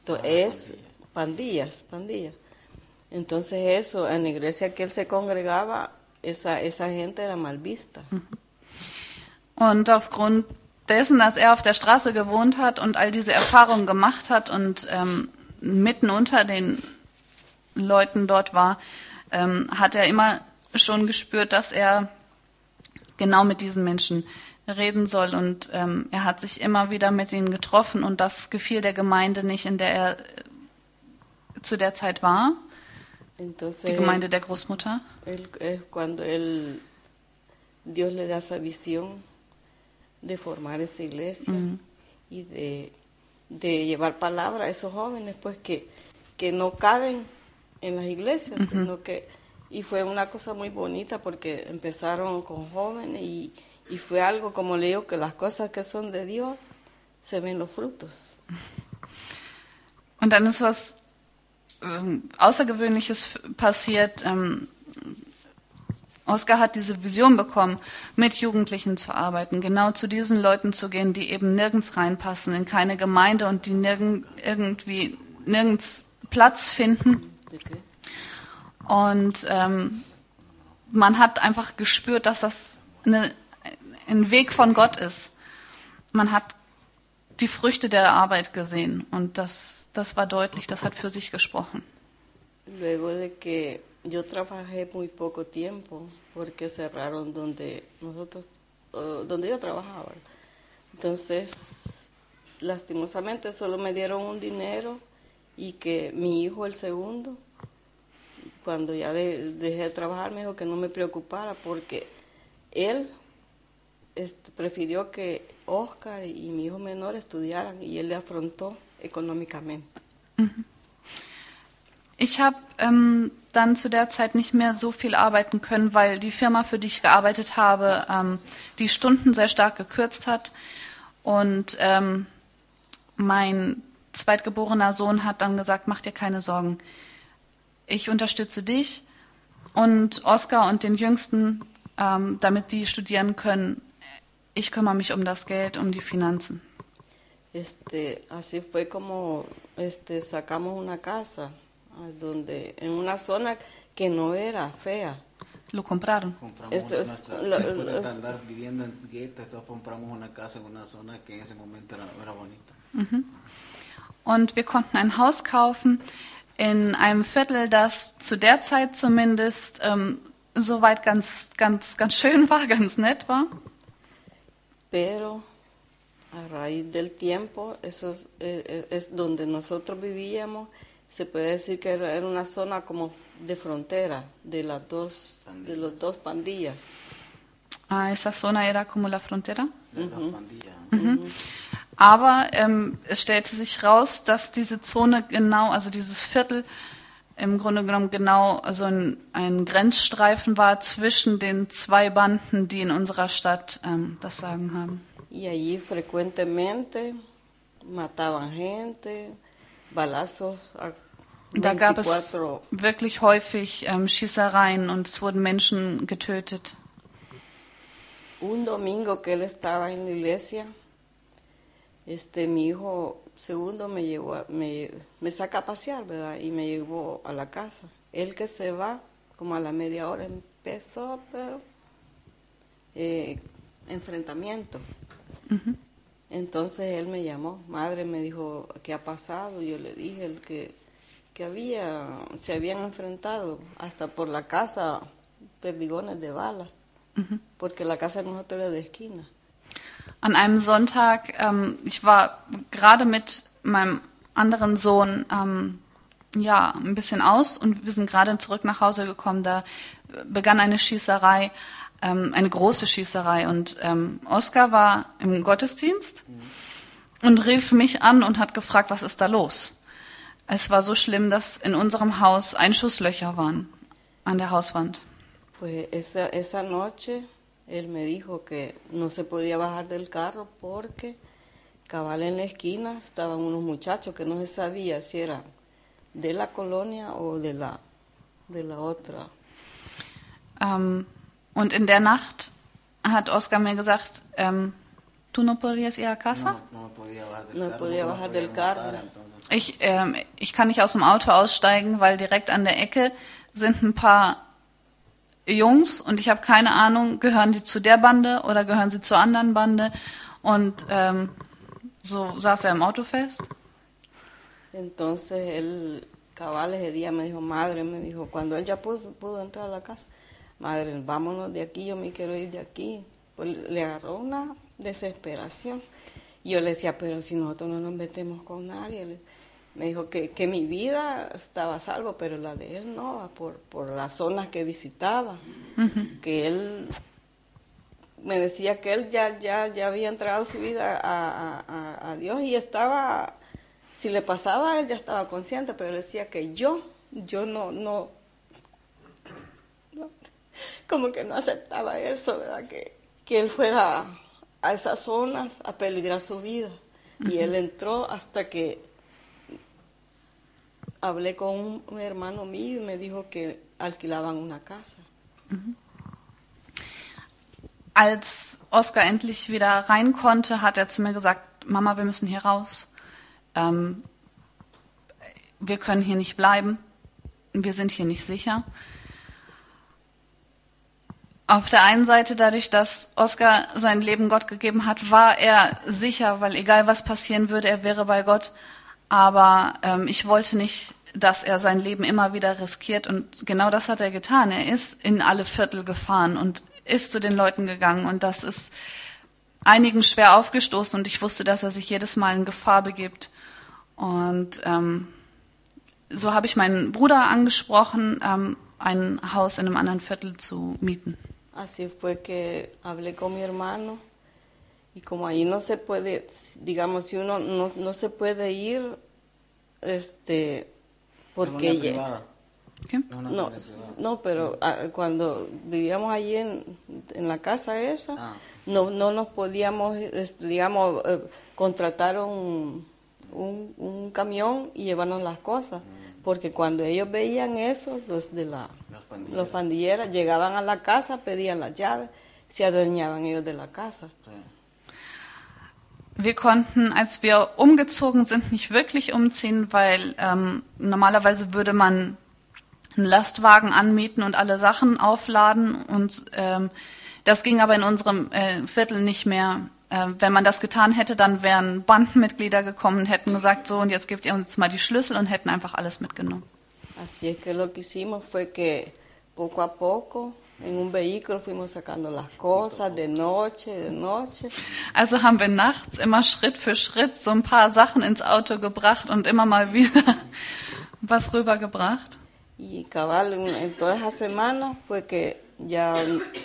Speaker 3: Entonces, es, pandillas, pandillas. Entonces eso, en la iglesia que él se congregaba, esa, esa gente era mal vista.
Speaker 2: Und aufgrund dessen, dass er auf der Straße gewohnt hat und all diese Erfahrungen gemacht hat und ähm, mitten unter den Leuten dort war, ähm, hat er immer schon gespürt, dass er genau mit diesen Menschen reden soll. Und ähm, er hat sich immer wieder mit ihnen getroffen und das gefiel der Gemeinde nicht, in der er zu der Zeit war,
Speaker 3: Entonces,
Speaker 2: die Gemeinde der Großmutter.
Speaker 3: él, es cuando él, Dios le da esa visión de formar esa iglesia y de, de llevar palabra a esos jóvenes, pues que, que no caben en las iglesias, sino que, y fue una cosa muy bonita porque empezaron con jóvenes y, y fue algo, como le digo, que las cosas que son de Dios se ven los frutos.
Speaker 2: Und dann ist was ähm, Außergewöhnliches passiert. Ähm, Oskar hat diese Vision bekommen, mit Jugendlichen zu arbeiten, genau zu diesen Leuten zu gehen, die eben nirgends reinpassen, in keine Gemeinde und die nirgend, irgendwie nirgends Platz finden. Und ähm, man hat einfach gespürt, dass das eine, ein Weg von Gott ist. Man hat die Früchte der Arbeit gesehen und das, das war deutlich, das hat für sich gesprochen.
Speaker 3: Luego de que yo trabajé muy poco tiempo porque cerraron donde nosotros, donde yo trabajaba. Entonces, lastimosamente solo me dieron un dinero y que mi hijo, el segundo, cuando ya de- dejé de trabajar, me dijo que no me preocupara porque él este, prefirió que Oscar y mi hijo menor estudiaran y él le afrontó económicamente.
Speaker 2: Ich habe ähm, dann zu der Zeit nicht mehr so viel arbeiten können, weil die Firma, für die ich gearbeitet habe, ähm, die Stunden sehr stark gekürzt hat. Und ähm, mein zweitgeborener Sohn hat dann gesagt, mach dir keine Sorgen. Ich unterstütze dich und Oskar und den Jüngsten, ähm, damit die studieren können. Ich kümmere mich um das Geld, um die Finanzen.
Speaker 3: Este, así fue como este, sacamos una casa donde en una zona que no era fea.
Speaker 2: Lo compraron.
Speaker 1: Compramos
Speaker 3: Esto es
Speaker 1: nuestra-
Speaker 3: lo-
Speaker 1: después de
Speaker 3: lo-
Speaker 1: andar viviendo en guetas, compramos una casa en una zona que en ese momento era, era bonita.
Speaker 2: Und wir konnten ein Haus kaufen in einem Viertel, das zu der Zeit zumindest ähm, soweit ganz, ganz, ganz schön war, ganz nett war.
Speaker 3: Pero a raíz del tiempo, eso es, eh, eh, es donde nosotros vivíamos, se puede decir que era, una zona como de frontera de las dos, de los dos pandillas.
Speaker 2: Ah, esa zona era como la frontera.
Speaker 1: de pandillas.
Speaker 2: Aber ähm, es stellte sich raus, dass diese Zone genau, also dieses Viertel im Grunde genommen genau so ein, ein Grenzstreifen war zwischen den zwei Banden, die in unserer Stadt ähm, das Sagen haben.
Speaker 3: Y allí frecuentemente mataban gente, balazos a
Speaker 2: Da gab es
Speaker 3: 24
Speaker 2: wirklich häufig ähm, Schießereien und es wurden Menschen getötet.
Speaker 3: Un domingo que él estaba en la iglesia, este, mi hijo segundo me llevó, a- me, me saca a pasear, ¿verdad? Y me llevó a la casa. Él que se va, como a la media hora empezó, pero eh, enfrentamiento. Entonces él me llamó, madre me dijo, ¿qué ha pasado? Yo le dije el que, que había, se habían enfrentado hasta por la casa perdigones de balas, porque la casa de nosotros era de esquina.
Speaker 2: An einem Sonntag, ähm, ich war gerade mit meinem anderen Sohn ähm, ja ein bisschen aus und wir sind gerade zurück nach Hause gekommen. Da begann eine Schießerei, ähm, eine große Schießerei und ähm, Oskar war im Gottesdienst und rief mich an und hat gefragt, was ist da los? Es war so schlimm, dass in unserem Haus Einschusslöcher waren an der Hauswand.
Speaker 3: Pues esa, esa noche él me dijo que no se podía bajar del carro porque cabal en la esquina estaban unos muchachos que no se sabía si eran de la colonia o de la, de la otra.
Speaker 2: Ähm, und in der Nacht hat Oskar mir gesagt, ähm, ¿Tú no podrías ir a casa? Ich, ähm, ich kann nicht aus dem Auto aussteigen, weil direkt an der Ecke sind ein paar Jungs und ich habe keine Ahnung, gehören die zu der Bande oder gehören sie zur anderen Bande. Und ähm, so saß er im Auto fest.
Speaker 3: Entonces él, cabal, ese día me dijo, madre, me dijo, cuando él ya pudo, pudo entrar a la casa, madre, vámonos de aquí, yo me quiero ir de aquí. Pues le agarró una desesperación. Y yo le decía, pero si nosotros no nos metemos con nadie. Me dijo que, que mi vida estaba a salvo, pero la de él no, por, por las zonas que visitaba. Que él me decía que él ya, ya, ya había entregado su vida a, a- a- Dios y estaba, si le pasaba, él ya estaba consciente, pero decía que yo, yo no, no, no, como que no aceptaba eso, ¿verdad? Que, que él fuera a esas zonas a peligrar su vida. Y él entró hasta que hablé con un, un hermano mío y me dijo que alquilaban una casa.
Speaker 2: Als Oskar endlich wieder rein konnte, hat er zu mir gesagt, Mama, wir müssen hier raus. Ähm, wir können hier nicht bleiben. Wir sind hier nicht sicher. Auf der einen Seite, dadurch, dass Oskar sein Leben Gott gegeben hat, war er sicher, weil egal was passieren würde, er wäre bei Gott. Aber ähm, ich wollte nicht, dass er sein Leben immer wieder riskiert. Und genau das hat er getan. Er ist in alle Viertel gefahren und ist zu den Leuten gegangen. Und das ist einigen schwer aufgestoßen. Und ich wusste, dass er sich jedes Mal in Gefahr begibt. Und ähm, so habe ich meinen Bruder angesprochen, ähm, ein Haus in einem anderen Viertel zu mieten.
Speaker 3: Así fue que hablé con mi hermano y como ahí no se puede, digamos, si uno no, no se puede ir, este, porque ya-
Speaker 1: privada.
Speaker 2: ¿Qué?
Speaker 1: Una
Speaker 3: no, no, pero ah, cuando vivíamos allí en, en la casa esa,
Speaker 1: Ah.
Speaker 3: no, no nos podíamos, este, digamos, eh, contratar un, un, un camión y llevarnos las cosas, porque cuando ellos veían eso, los de la,
Speaker 1: pandilleros.
Speaker 3: los pandilleras llegaban a la casa, pedían las llaves, se adueñaban ellos de la casa.
Speaker 1: Sí.
Speaker 2: Wir konnten, als wir umgezogen sind, nicht wirklich umziehen, weil ähm, normalerweise würde man einen Lastwagen anmieten und alle Sachen aufladen. Und ähm, das ging aber in unserem äh, Viertel nicht mehr. Äh, wenn man das getan hätte, dann wären Bandenmitglieder gekommen und hätten gesagt, so und jetzt gebt ihr uns mal die Schlüssel und hätten einfach alles mitgenommen.
Speaker 3: Así es que lo que hicimos fue que poco a poco en un vehículo fuimos sacando las cosas de noche, de noche.
Speaker 2: Also haben wir nachts immer Schritt für Schritt so ein paar Sachen ins Auto gebracht und immer mal wieder was rübergebracht.
Speaker 3: Y cabal, en toda esa semana fue que ya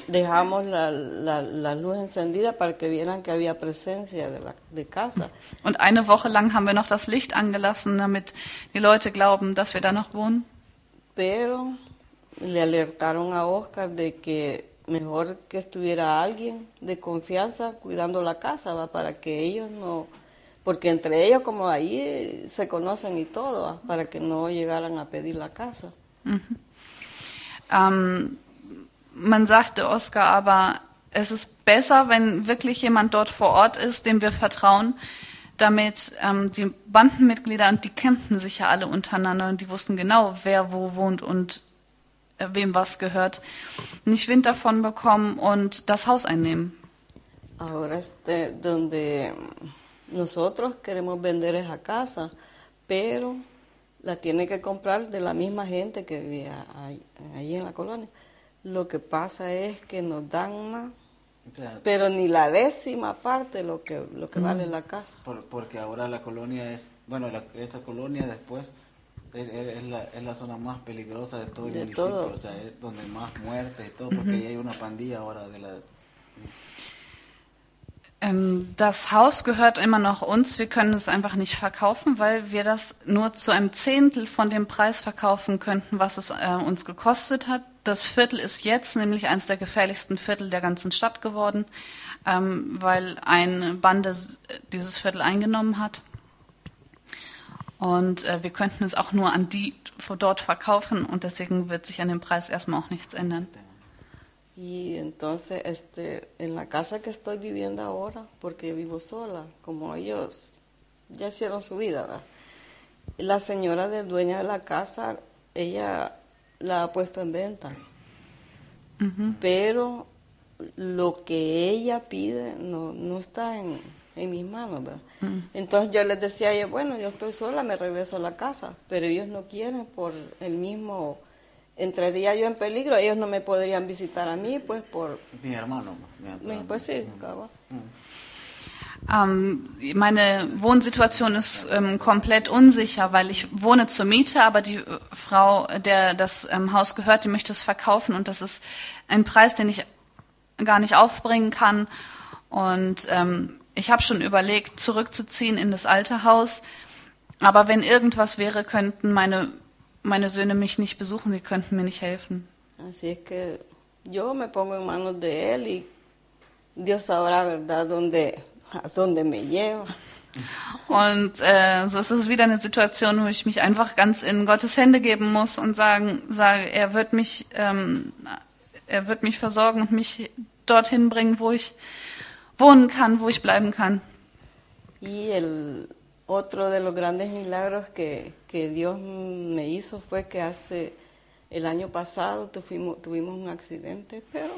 Speaker 3: dejamos la, la, la luz encendida para que vieran que había presencia de, la, de casa.
Speaker 2: Und eine Woche lang haben wir noch das Licht angelassen, damit die Leute glauben, dass wir da noch wohnen.
Speaker 3: Pero le alertaron a Oscar de que mejor que estuviera alguien de confianza cuidando la casa, ¿va? para que ellos no, porque entre ellos como ahí se conocen y todo, ¿va? para que no llegaran a pedir la casa.
Speaker 2: Ähm, man sagte Oskar aber, es ist besser, wenn wirklich jemand dort vor Ort ist, dem wir vertrauen, damit ähm, die Bandenmitglieder, und die kannten sich ja alle untereinander und die wussten genau, wer wo wohnt und äh, wem was gehört, nicht Wind davon bekommen und das Haus einnehmen.
Speaker 3: Ahora este, donde nosotros queremos vender esa casa, pero la tiene que comprar de la misma gente que vivía ahí en la colonia. Lo que pasa es que nos dan más, pero ni la décima parte lo que, lo que vale la casa.
Speaker 1: por- porque ahora la colonia es, bueno, la- esa colonia después es, es- es la, es la zona más peligrosa de todo el
Speaker 3: De
Speaker 1: municipio,
Speaker 3: todo.
Speaker 1: o sea, es donde más muertes y todo, porque ahí hay una pandilla ahora de la...
Speaker 2: Ähm, das Haus gehört immer noch uns. Wir können es einfach nicht verkaufen, weil wir das nur zu einem Zehntel von dem Preis verkaufen könnten, was es äh, uns gekostet hat. Das Viertel ist jetzt nämlich eines der gefährlichsten Viertel der ganzen Stadt geworden, ähm, weil eine Bande s- dieses Viertel eingenommen hat. Und äh, wir könnten es auch nur an die von dort verkaufen und deswegen wird sich an dem Preis erstmal auch nichts ändern.
Speaker 3: Y entonces, este, en la casa que estoy viviendo ahora, porque vivo sola, como ellos ya hicieron su vida, ¿verdad? la señora de dueña de la casa, ella la ha puesto en venta. Pero lo que ella pide no, no está en, en mis manos, ¿verdad? Entonces yo les decía a ella, bueno, yo estoy sola, me regreso a la casa, pero ellos no quieren por el mismo, entraría yo en peligro, ellos no me podrían visitar a mí, pues por...
Speaker 1: Mi hermano. Mi hermano.
Speaker 3: Pues sí.
Speaker 2: Ähm, meine Wohnsituation ist ähm, komplett unsicher, weil ich wohne zur Miete, aber die äh, Frau, der das ähm, Haus gehört, die möchte es verkaufen und das ist ein Preis, den ich gar nicht aufbringen kann. Und ähm, ich habe schon überlegt, zurückzuziehen in das alte Haus. Aber wenn irgendwas wäre, könnten meine, meine Söhne mich nicht besuchen, die könnten mir nicht helfen.
Speaker 3: Así es que yo me pongo en manos de él y Dios sabrá, ¿verdad?, dónde, a dónde me lleva.
Speaker 2: Und äh, so ist es wieder eine Situation, wo ich mich einfach ganz in Gottes Hände geben muss und sagen, sage, er wird mich, ähm, er wird mich versorgen und mich dorthin bringen, wo ich wohnen kann, wo ich bleiben kann.
Speaker 3: Y el otro de los grandes milagros que, que Dios me hizo fue que hace el año pasado tuvimos, tuvimos un accidente, pero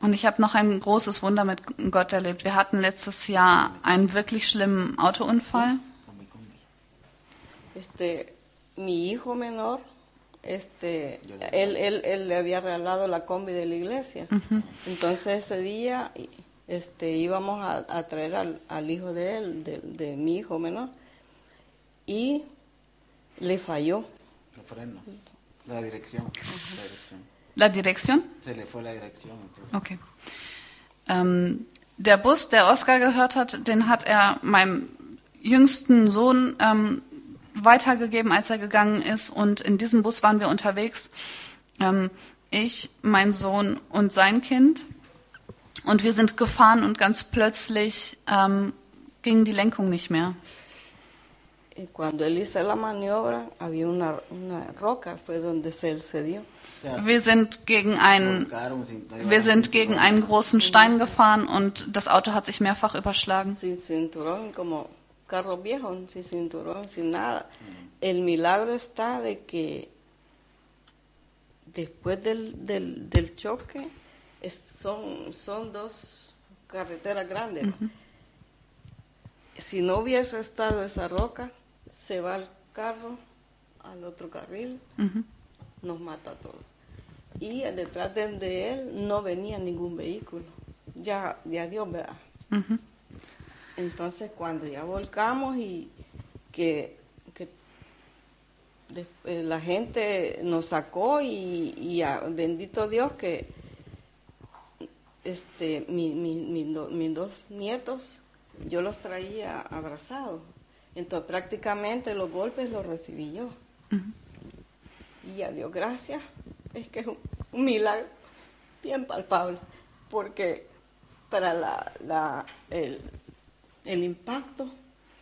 Speaker 2: Und ich habe noch ein großes Wunder mit Gott erlebt. Wir hatten letztes Jahr einen wirklich schlimmen Autounfall.
Speaker 3: este, mi hijo menor, este, él, él, él le había regalado la combi de la iglesia. Entonces ese día este, íbamos a, a traer al, al hijo de él, de, de mi hijo menor, y le falló.
Speaker 1: El freno. La dirección. La dirección.
Speaker 2: La Direktion?
Speaker 1: Se le fue la dirección. Entonces.
Speaker 2: Okay. Ähm, der Bus, der Oscar gehört hat, den hat er meinem jüngsten Sohn ähm, weitergegeben, als er gegangen ist. Und in diesem Bus waren wir unterwegs. Ähm, ich, mein Sohn und sein Kind. Und wir sind gefahren und ganz plötzlich ähm, ging die Lenkung nicht mehr.
Speaker 3: Y cuando él hizo la maniobra, había una, una roca, fue donde él se dio.
Speaker 2: Wir sind gegen einen, wir sind gegen einen großen Stein gefahren und das Auto hat sich mehrfach überschlagen.
Speaker 3: sin cinturón, como carro viejo, sin cinturón, sin nada. El milagro está de que después del, del, del choque es- son, son dos carreteras grandes. Si no hubiese estado esa roca, se va el carro al otro carril, nos mata a todos. Y detrás de, de él no venía ningún vehículo. Ya, ya Dios, ¿verdad? Entonces, cuando ya volcamos y que, eh, la gente nos sacó y, y a- bendito Dios que este, mi- mi- mi do- mis dos nietos, yo los traía abrazados. Entonces, prácticamente los golpes los recibí yo. Y a Dios gracias, es que es un, un milagro bien palpable, porque para la, la- el, el impacto,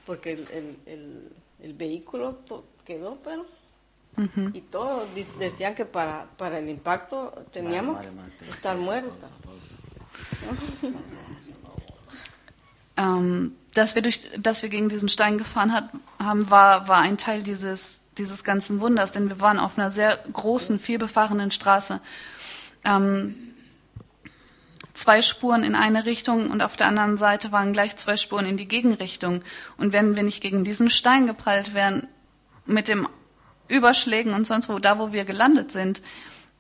Speaker 3: porque el, el- el- el vehículo quedó, pero y todos decían que para, para el impacto teníamos
Speaker 1: Vale, vale,
Speaker 3: que estar
Speaker 1: Pausa,
Speaker 3: muertos.
Speaker 2: Ähm, dass wir durch, dass wir gegen diesen Stein gefahren hat, haben, war, war ein Teil dieses, dieses ganzen Wunders, denn wir waren auf einer sehr großen, vielbefahrenen Straße. Ähm, zwei Spuren in eine Richtung und auf der anderen Seite waren gleich zwei Spuren in die Gegenrichtung. Und wenn wir nicht gegen diesen Stein geprallt wären, mit dem Überschlägen und sonst wo, da wo wir gelandet sind,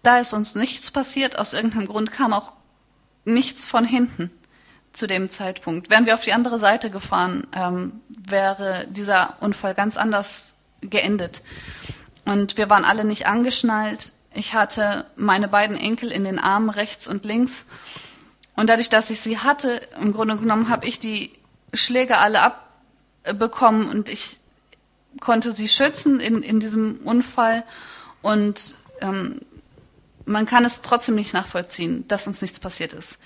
Speaker 2: da ist uns nichts passiert. Aus irgendeinem Grund kam auch nichts von hinten zu dem Zeitpunkt. Wären wir auf die andere Seite gefahren, ähm, wäre dieser Unfall ganz anders geendet. Und wir waren alle nicht angeschnallt. Ich hatte meine beiden Enkel in den Armen rechts und links. Und dadurch, dass ich sie hatte, im Grunde genommen habe ich die Schläge alle abbekommen und ich konnte sie schützen in, in diesem Unfall. Und ähm, man kann es trotzdem nicht nachvollziehen, dass uns nichts passiert ist.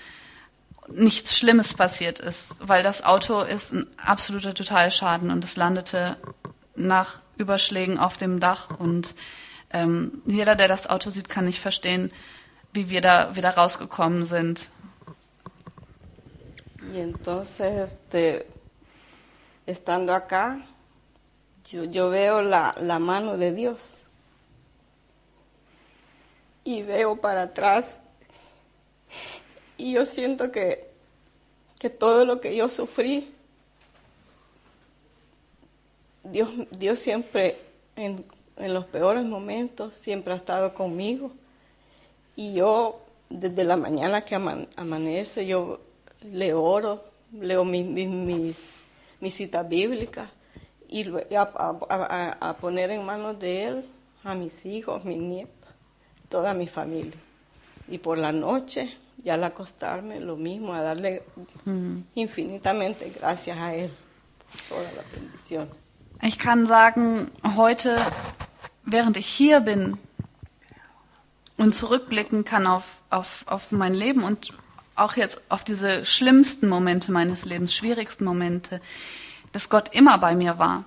Speaker 2: Nichts Schlimmes passiert ist, weil das Auto ist ein absoluter Totalschaden und es landete nach Überschlägen auf dem Dach und ähm, jeder, der das Auto sieht, kann nicht verstehen, wie wir da wieder rausgekommen sind.
Speaker 3: Y entonces, este, estando acá, yo, yo veo la, la mano de Dios. Y veo para atrás. Y yo siento que, que todo lo que yo sufrí, Dios, Dios siempre, en, en los peores momentos, siempre ha estado conmigo. Y yo, desde la mañana que aman- amanece, yo le oro, leo mi- mi- mis, mis citas bíblicas y a- a poner en manos de Él a mis hijos, mis nietos, toda mi familia. Y por la noche, ya al acostarme, lo mismo, a darle infinitamente gracias a Él por toda la bendición.
Speaker 2: Ich kann sagen, heute, während ich hier bin und zurückblicken kann auf, auf, auf mein Leben und auch jetzt auf diese schlimmsten Momente meines Lebens, schwierigsten Momente, dass Gott immer bei mir war,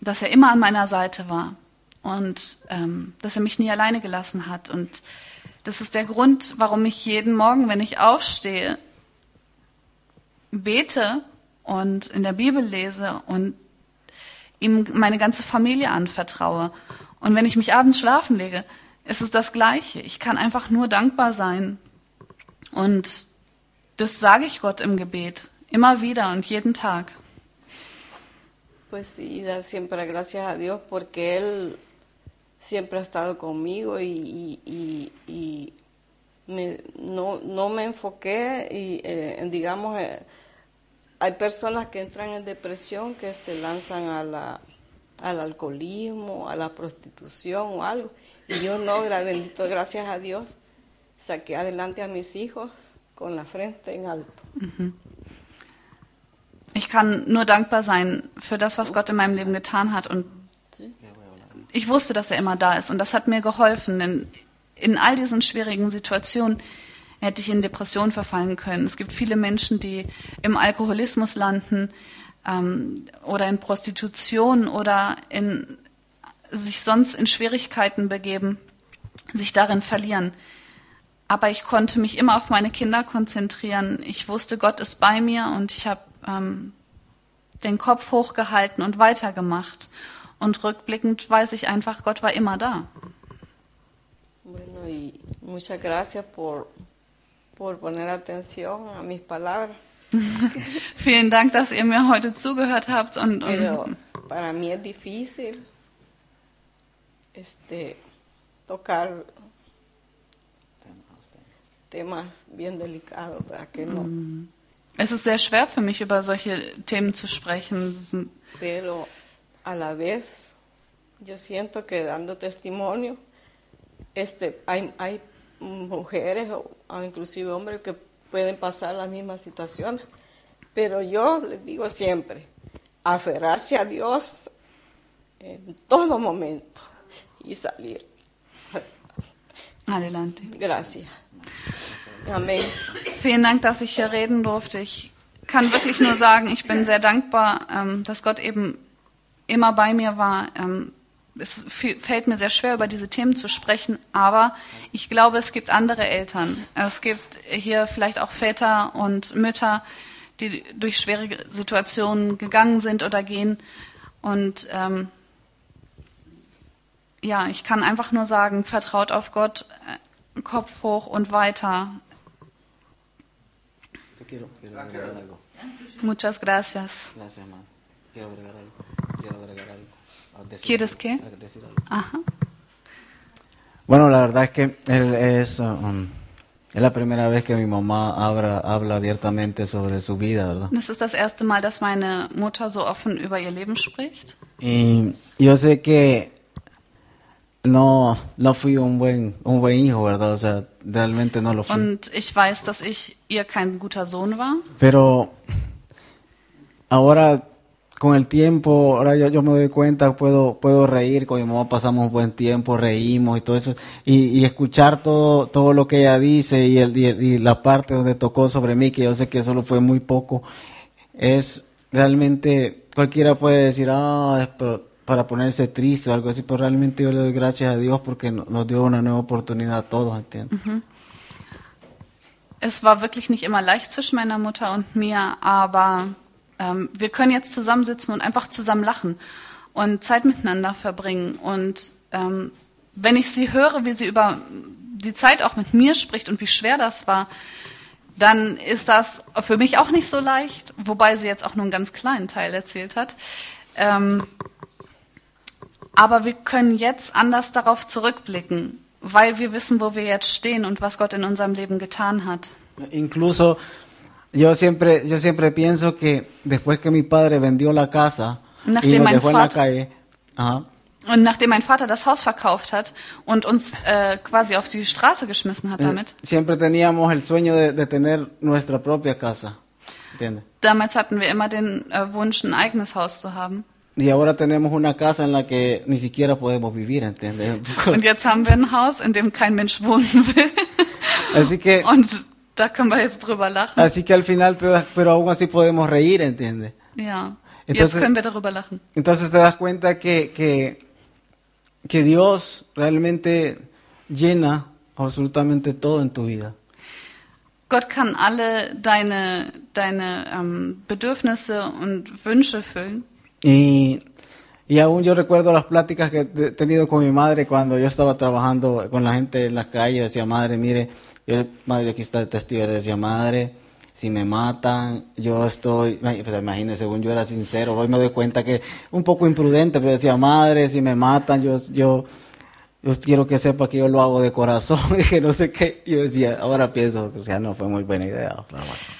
Speaker 2: dass er immer an meiner Seite war und ähm, dass er mich nie alleine gelassen hat. Und das ist der Grund, warum ich jeden Morgen, wenn ich aufstehe, bete und in der Bibel lese und ihm meine ganze Familie anvertraue. Und wenn ich mich abends schlafen lege, ist es das Gleiche. Ich kann einfach nur dankbar sein. Und das sage ich Gott im Gebet. Immer wieder und jeden Tag.
Speaker 3: Pues sí, dar siempre gracias a Dios porque Él siempre ha estado conmigo y, y- y- y me- no, no me enfoqué y eh, digamos, eh, hay personas que entran en depresión que se lanzan a la, al alcoholismo, a la prostitución o algo. Y yo no, bendito gracias a Dios, saqué adelante a mis hijos con la frente en alto.
Speaker 2: Ich kann nur dankbar sein für das, was Gott in meinem Leben getan hat. Und ich wusste, dass er immer da ist. Und das hat mir geholfen. Denn in all diesen schwierigen Situationen hätte ich in Depression verfallen können. Es gibt viele Menschen, die im Alkoholismus landen ähm, oder in Prostitution oder in, sich sonst in Schwierigkeiten begeben, sich darin verlieren. Aber ich konnte mich immer auf meine Kinder konzentrieren. Ich wusste, Gott ist bei mir und ich habe ähm, den Kopf hochgehalten und weitergemacht. Und rückblickend weiß ich einfach, Gott war immer da.
Speaker 3: Bueno, y muchas gracias por, por poner atención a mis palabras.
Speaker 2: Vielen Dank, dass ihr mir heute zugehört habt und,
Speaker 3: Pero
Speaker 2: und
Speaker 3: para mí es difícil este, tocar temas bien delicados, ¿verdad? Que no.
Speaker 2: es ist sehr schwer für mich, über solche Themen zu sprechen.
Speaker 3: Pero a la vez yo siento que dando testimonio, este, hay, hay mujeres o, o inclusive hombres que pueden pasar las mismas situaciones. Pero yo les digo siempre, aferrarse a Dios en todo momento y salir.
Speaker 2: Adelante.
Speaker 3: Gracias. Amén.
Speaker 2: Vielen Dank, dass ich hier reden durfte. Ich kann wirklich nur sagen, ich bin sehr dankbar, ähm, dass Gott eben immer bei mir war. Ähm, es fällt mir sehr schwer, über diese Themen zu sprechen, aber ich glaube, es gibt andere Eltern. Es gibt hier vielleicht auch Väter und Mütter, die durch schwere Situationen gegangen sind oder gehen. Und ähm, ja, ich kann einfach nur sagen, vertraut auf Gott, äh, Kopf hoch und weiter. Muchas gracias.
Speaker 1: Gracias, hermano. Quiero agregar algo. Quiero agregar algo. Decir
Speaker 2: ¿Quieres
Speaker 1: algo.
Speaker 2: qué?
Speaker 1: A decir algo.
Speaker 2: Ajá.
Speaker 1: Bueno, la verdad es que él es, um, es la primera vez que mi mamá habla, habla abiertamente sobre su vida, ¿verdad?
Speaker 2: Das ist das erste Mal, dass meine Mutter so offen über ihr Leben spricht.
Speaker 1: Y yo sé que no, no fui un buen, un buen hijo, ¿verdad? O sea, realmente no lo fui.
Speaker 2: Und ich weiß, dass ich ihr kein guter Sohn war.
Speaker 1: Pero ahora, con el tiempo, ahora yo, yo me doy cuenta, puedo, puedo reír, con mi mamá pasamos buen tiempo, reímos y todo eso, y, y escuchar todo, todo lo que ella dice y, el, y, y la parte donde tocó sobre mí, que yo sé que solo fue muy poco, es realmente, cualquiera puede decir, ah, pa- para ponerse triste o algo así, pero realmente yo le doy gracias a Dios porque no- nos dio una nueva oportunidad a todos, ¿entiendes?
Speaker 2: Es war wirklich nicht immer leicht zwischen meiner Mutter und mir, aber ähm, wir können jetzt zusammensitzen und einfach zusammen lachen und Zeit miteinander verbringen. Und ähm, wenn ich sie höre, wie sie über die Zeit auch mit mir spricht und wie schwer das war, dann ist das für mich auch nicht so leicht, wobei sie jetzt auch nur einen ganz kleinen Teil erzählt hat. Ähm, aber wir können jetzt anders darauf zurückblicken, weil wir wissen, wo wir jetzt stehen und was Gott in unserem Leben getan hat.
Speaker 1: Incluso yo siempre, yo siempre pienso que después que mi padre vendió la casa y
Speaker 2: Nachdem
Speaker 1: nos
Speaker 2: mein
Speaker 1: dejó en la
Speaker 2: Vater-
Speaker 1: calle, ajá,
Speaker 2: Und nachdem mein Vater das Haus verkauft hat und uns äh, quasi auf die Straße geschmissen hat
Speaker 1: eh,
Speaker 2: damit,
Speaker 1: siempre teníamos el sueño de, de tener nuestra propia casa, ¿entiendes?
Speaker 2: damals hatten wir immer den äh, Wunsch, ein eigenes Haus zu haben.
Speaker 1: Y ahora tenemos una casa en la que ni siquiera podemos vivir, ¿entiendes?
Speaker 2: Und jetzt haben wir ein Haus, in dem kein Mensch wohnen will.
Speaker 1: Así que,
Speaker 2: Und da können wir jetzt drüber lachen.
Speaker 1: así que al final te das, pero aún así podemos reír, ¿entiendes?
Speaker 2: Ja.
Speaker 1: Entonces-
Speaker 2: Jetzt können wir darüber lachen.
Speaker 1: Entonces te das cuenta que, que, que Dios realmente llena absolutamente todo en tu vida.
Speaker 2: Gott kann alle deine, deine ähm, Bedürfnisse und Wünsche füllen.
Speaker 1: Y, y aún yo recuerdo las pláticas que he tenido con mi madre cuando yo estaba trabajando con la gente en la calle. Decía, madre, mire, yo, madre, aquí está el testigo. Le decía, madre, si me matan, yo estoy, pues imagínese, según yo era sincero, hoy me doy cuenta que un poco imprudente, pero decía, madre, si me matan, yo, yo, yo quiero que sepa que yo lo hago de corazón y que no sé qué. Yo decía, ahora pienso, o sea, no fue muy buena idea. Pero bueno.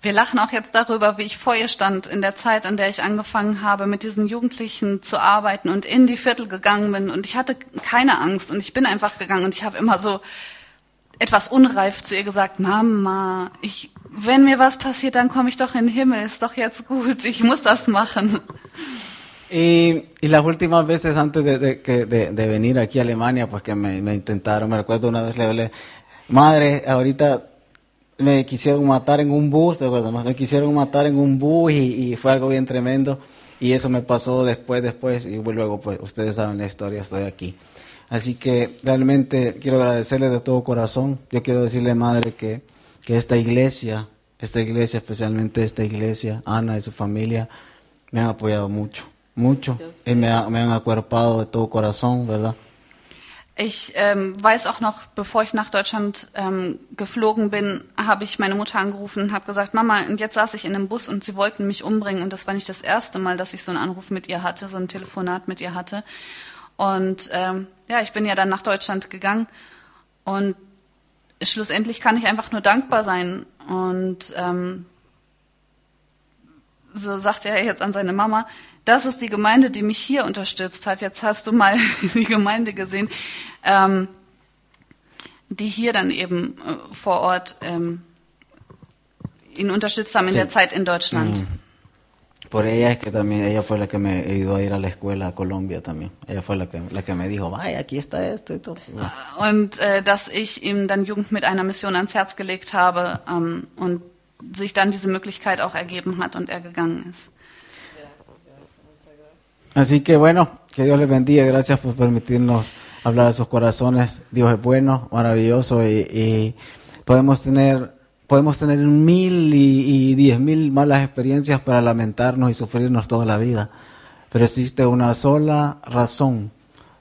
Speaker 2: Wir lachen auch jetzt darüber, wie ich vor ihr stand in der Zeit, an der ich angefangen habe, mit diesen Jugendlichen zu arbeiten und in die Viertel gegangen bin. Und ich hatte keine Angst und ich bin einfach gegangen und ich habe immer so etwas unreif zu ihr gesagt, Mama, ich, wenn mir was passiert, dann komme ich doch in den Himmel, ist doch jetzt gut, ich muss das machen.
Speaker 1: Y, y las últimas veces antes de, de, de, de venir aquí a Alemania, pues que me, me intentaron, me recuerdo una vez le hablé, madre, ahorita me quisieron matar en un bus, ¿te acuerdas? Me quisieron matar en un bus y, y fue algo bien tremendo. Y eso me pasó después, después, y luego, pues ustedes saben la historia, estoy aquí. Así que realmente quiero agradecerle de todo corazón. Yo quiero decirle, madre, que, que esta iglesia, esta iglesia, especialmente esta iglesia, Ana y su familia, me han apoyado mucho, mucho. Y me, ha- me han acuerpado de todo corazón, ¿verdad?
Speaker 2: Ich ähm, weiß auch noch, bevor ich nach Deutschland ähm, geflogen bin, habe ich meine Mutter angerufen und habe gesagt, Mama, und jetzt saß ich in einem Bus und sie wollten mich umbringen. Und das war nicht das erste Mal, dass ich so einen Anruf mit ihr hatte, so ein Telefonat mit ihr hatte. Und ähm, ja, ich bin ja dann nach Deutschland gegangen und schlussendlich kann ich einfach nur dankbar sein. Und ähm, so sagte er jetzt an seine Mama, das ist die Gemeinde, die mich hier unterstützt hat. Jetzt hast du mal die Gemeinde gesehen, ähm, die hier dann eben äh, vor Ort ähm, ihn unterstützt haben in der Zeit in Deutschland.
Speaker 1: Mm. Por ella es que también, ella fue la que me ayudó a ir a la escuela a Colombia también. Ella fue la que, la que me dijo, vaya, aquí está esto y todo. Bueno.
Speaker 2: Und äh, dass ich ihm dann Jugend mit einer Mission ans Herz gelegt habe ähm, und sich dann diese Möglichkeit auch ergeben hat und er gegangen ist.
Speaker 1: Así que bueno, que Dios les bendiga. Gracias por permitirnos hablar de sus corazones. Dios es bueno, maravilloso y, y podemos tener podemos tener mil y, y diez mil malas experiencias para lamentarnos y sufrirnos toda la vida. Pero existe una sola razón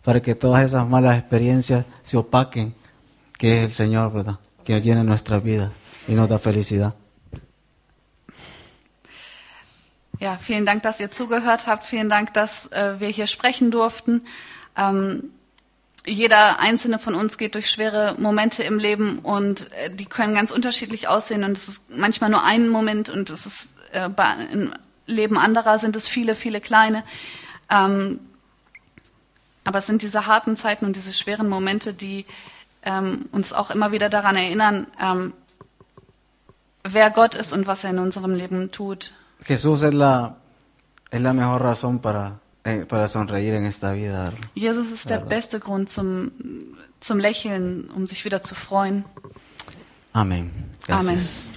Speaker 1: para que todas esas malas experiencias se opaquen, que es el Señor, ¿verdad? Que llena nuestra vida y nos da felicidad.
Speaker 2: Ja, vielen Dank, dass ihr zugehört habt. Vielen Dank, dass äh, wir hier sprechen durften. Ähm, jeder einzelne von uns geht durch schwere Momente im Leben und äh, die können ganz unterschiedlich aussehen und es ist manchmal nur ein Moment und es ist äh, bei, im Leben anderer sind es viele, viele kleine. Ähm, aber es sind diese harten Zeiten und diese schweren Momente, die ähm, uns auch immer wieder daran erinnern, ähm, wer Gott ist und was er in unserem Leben tut.
Speaker 1: Jesús es la, es la mejor razón para, para sonreír en esta vida.
Speaker 2: Jesus ist der beste Grund zum, zum Lächeln, um sich wieder zu freuen.
Speaker 1: Amén. Gracias.
Speaker 2: Amén.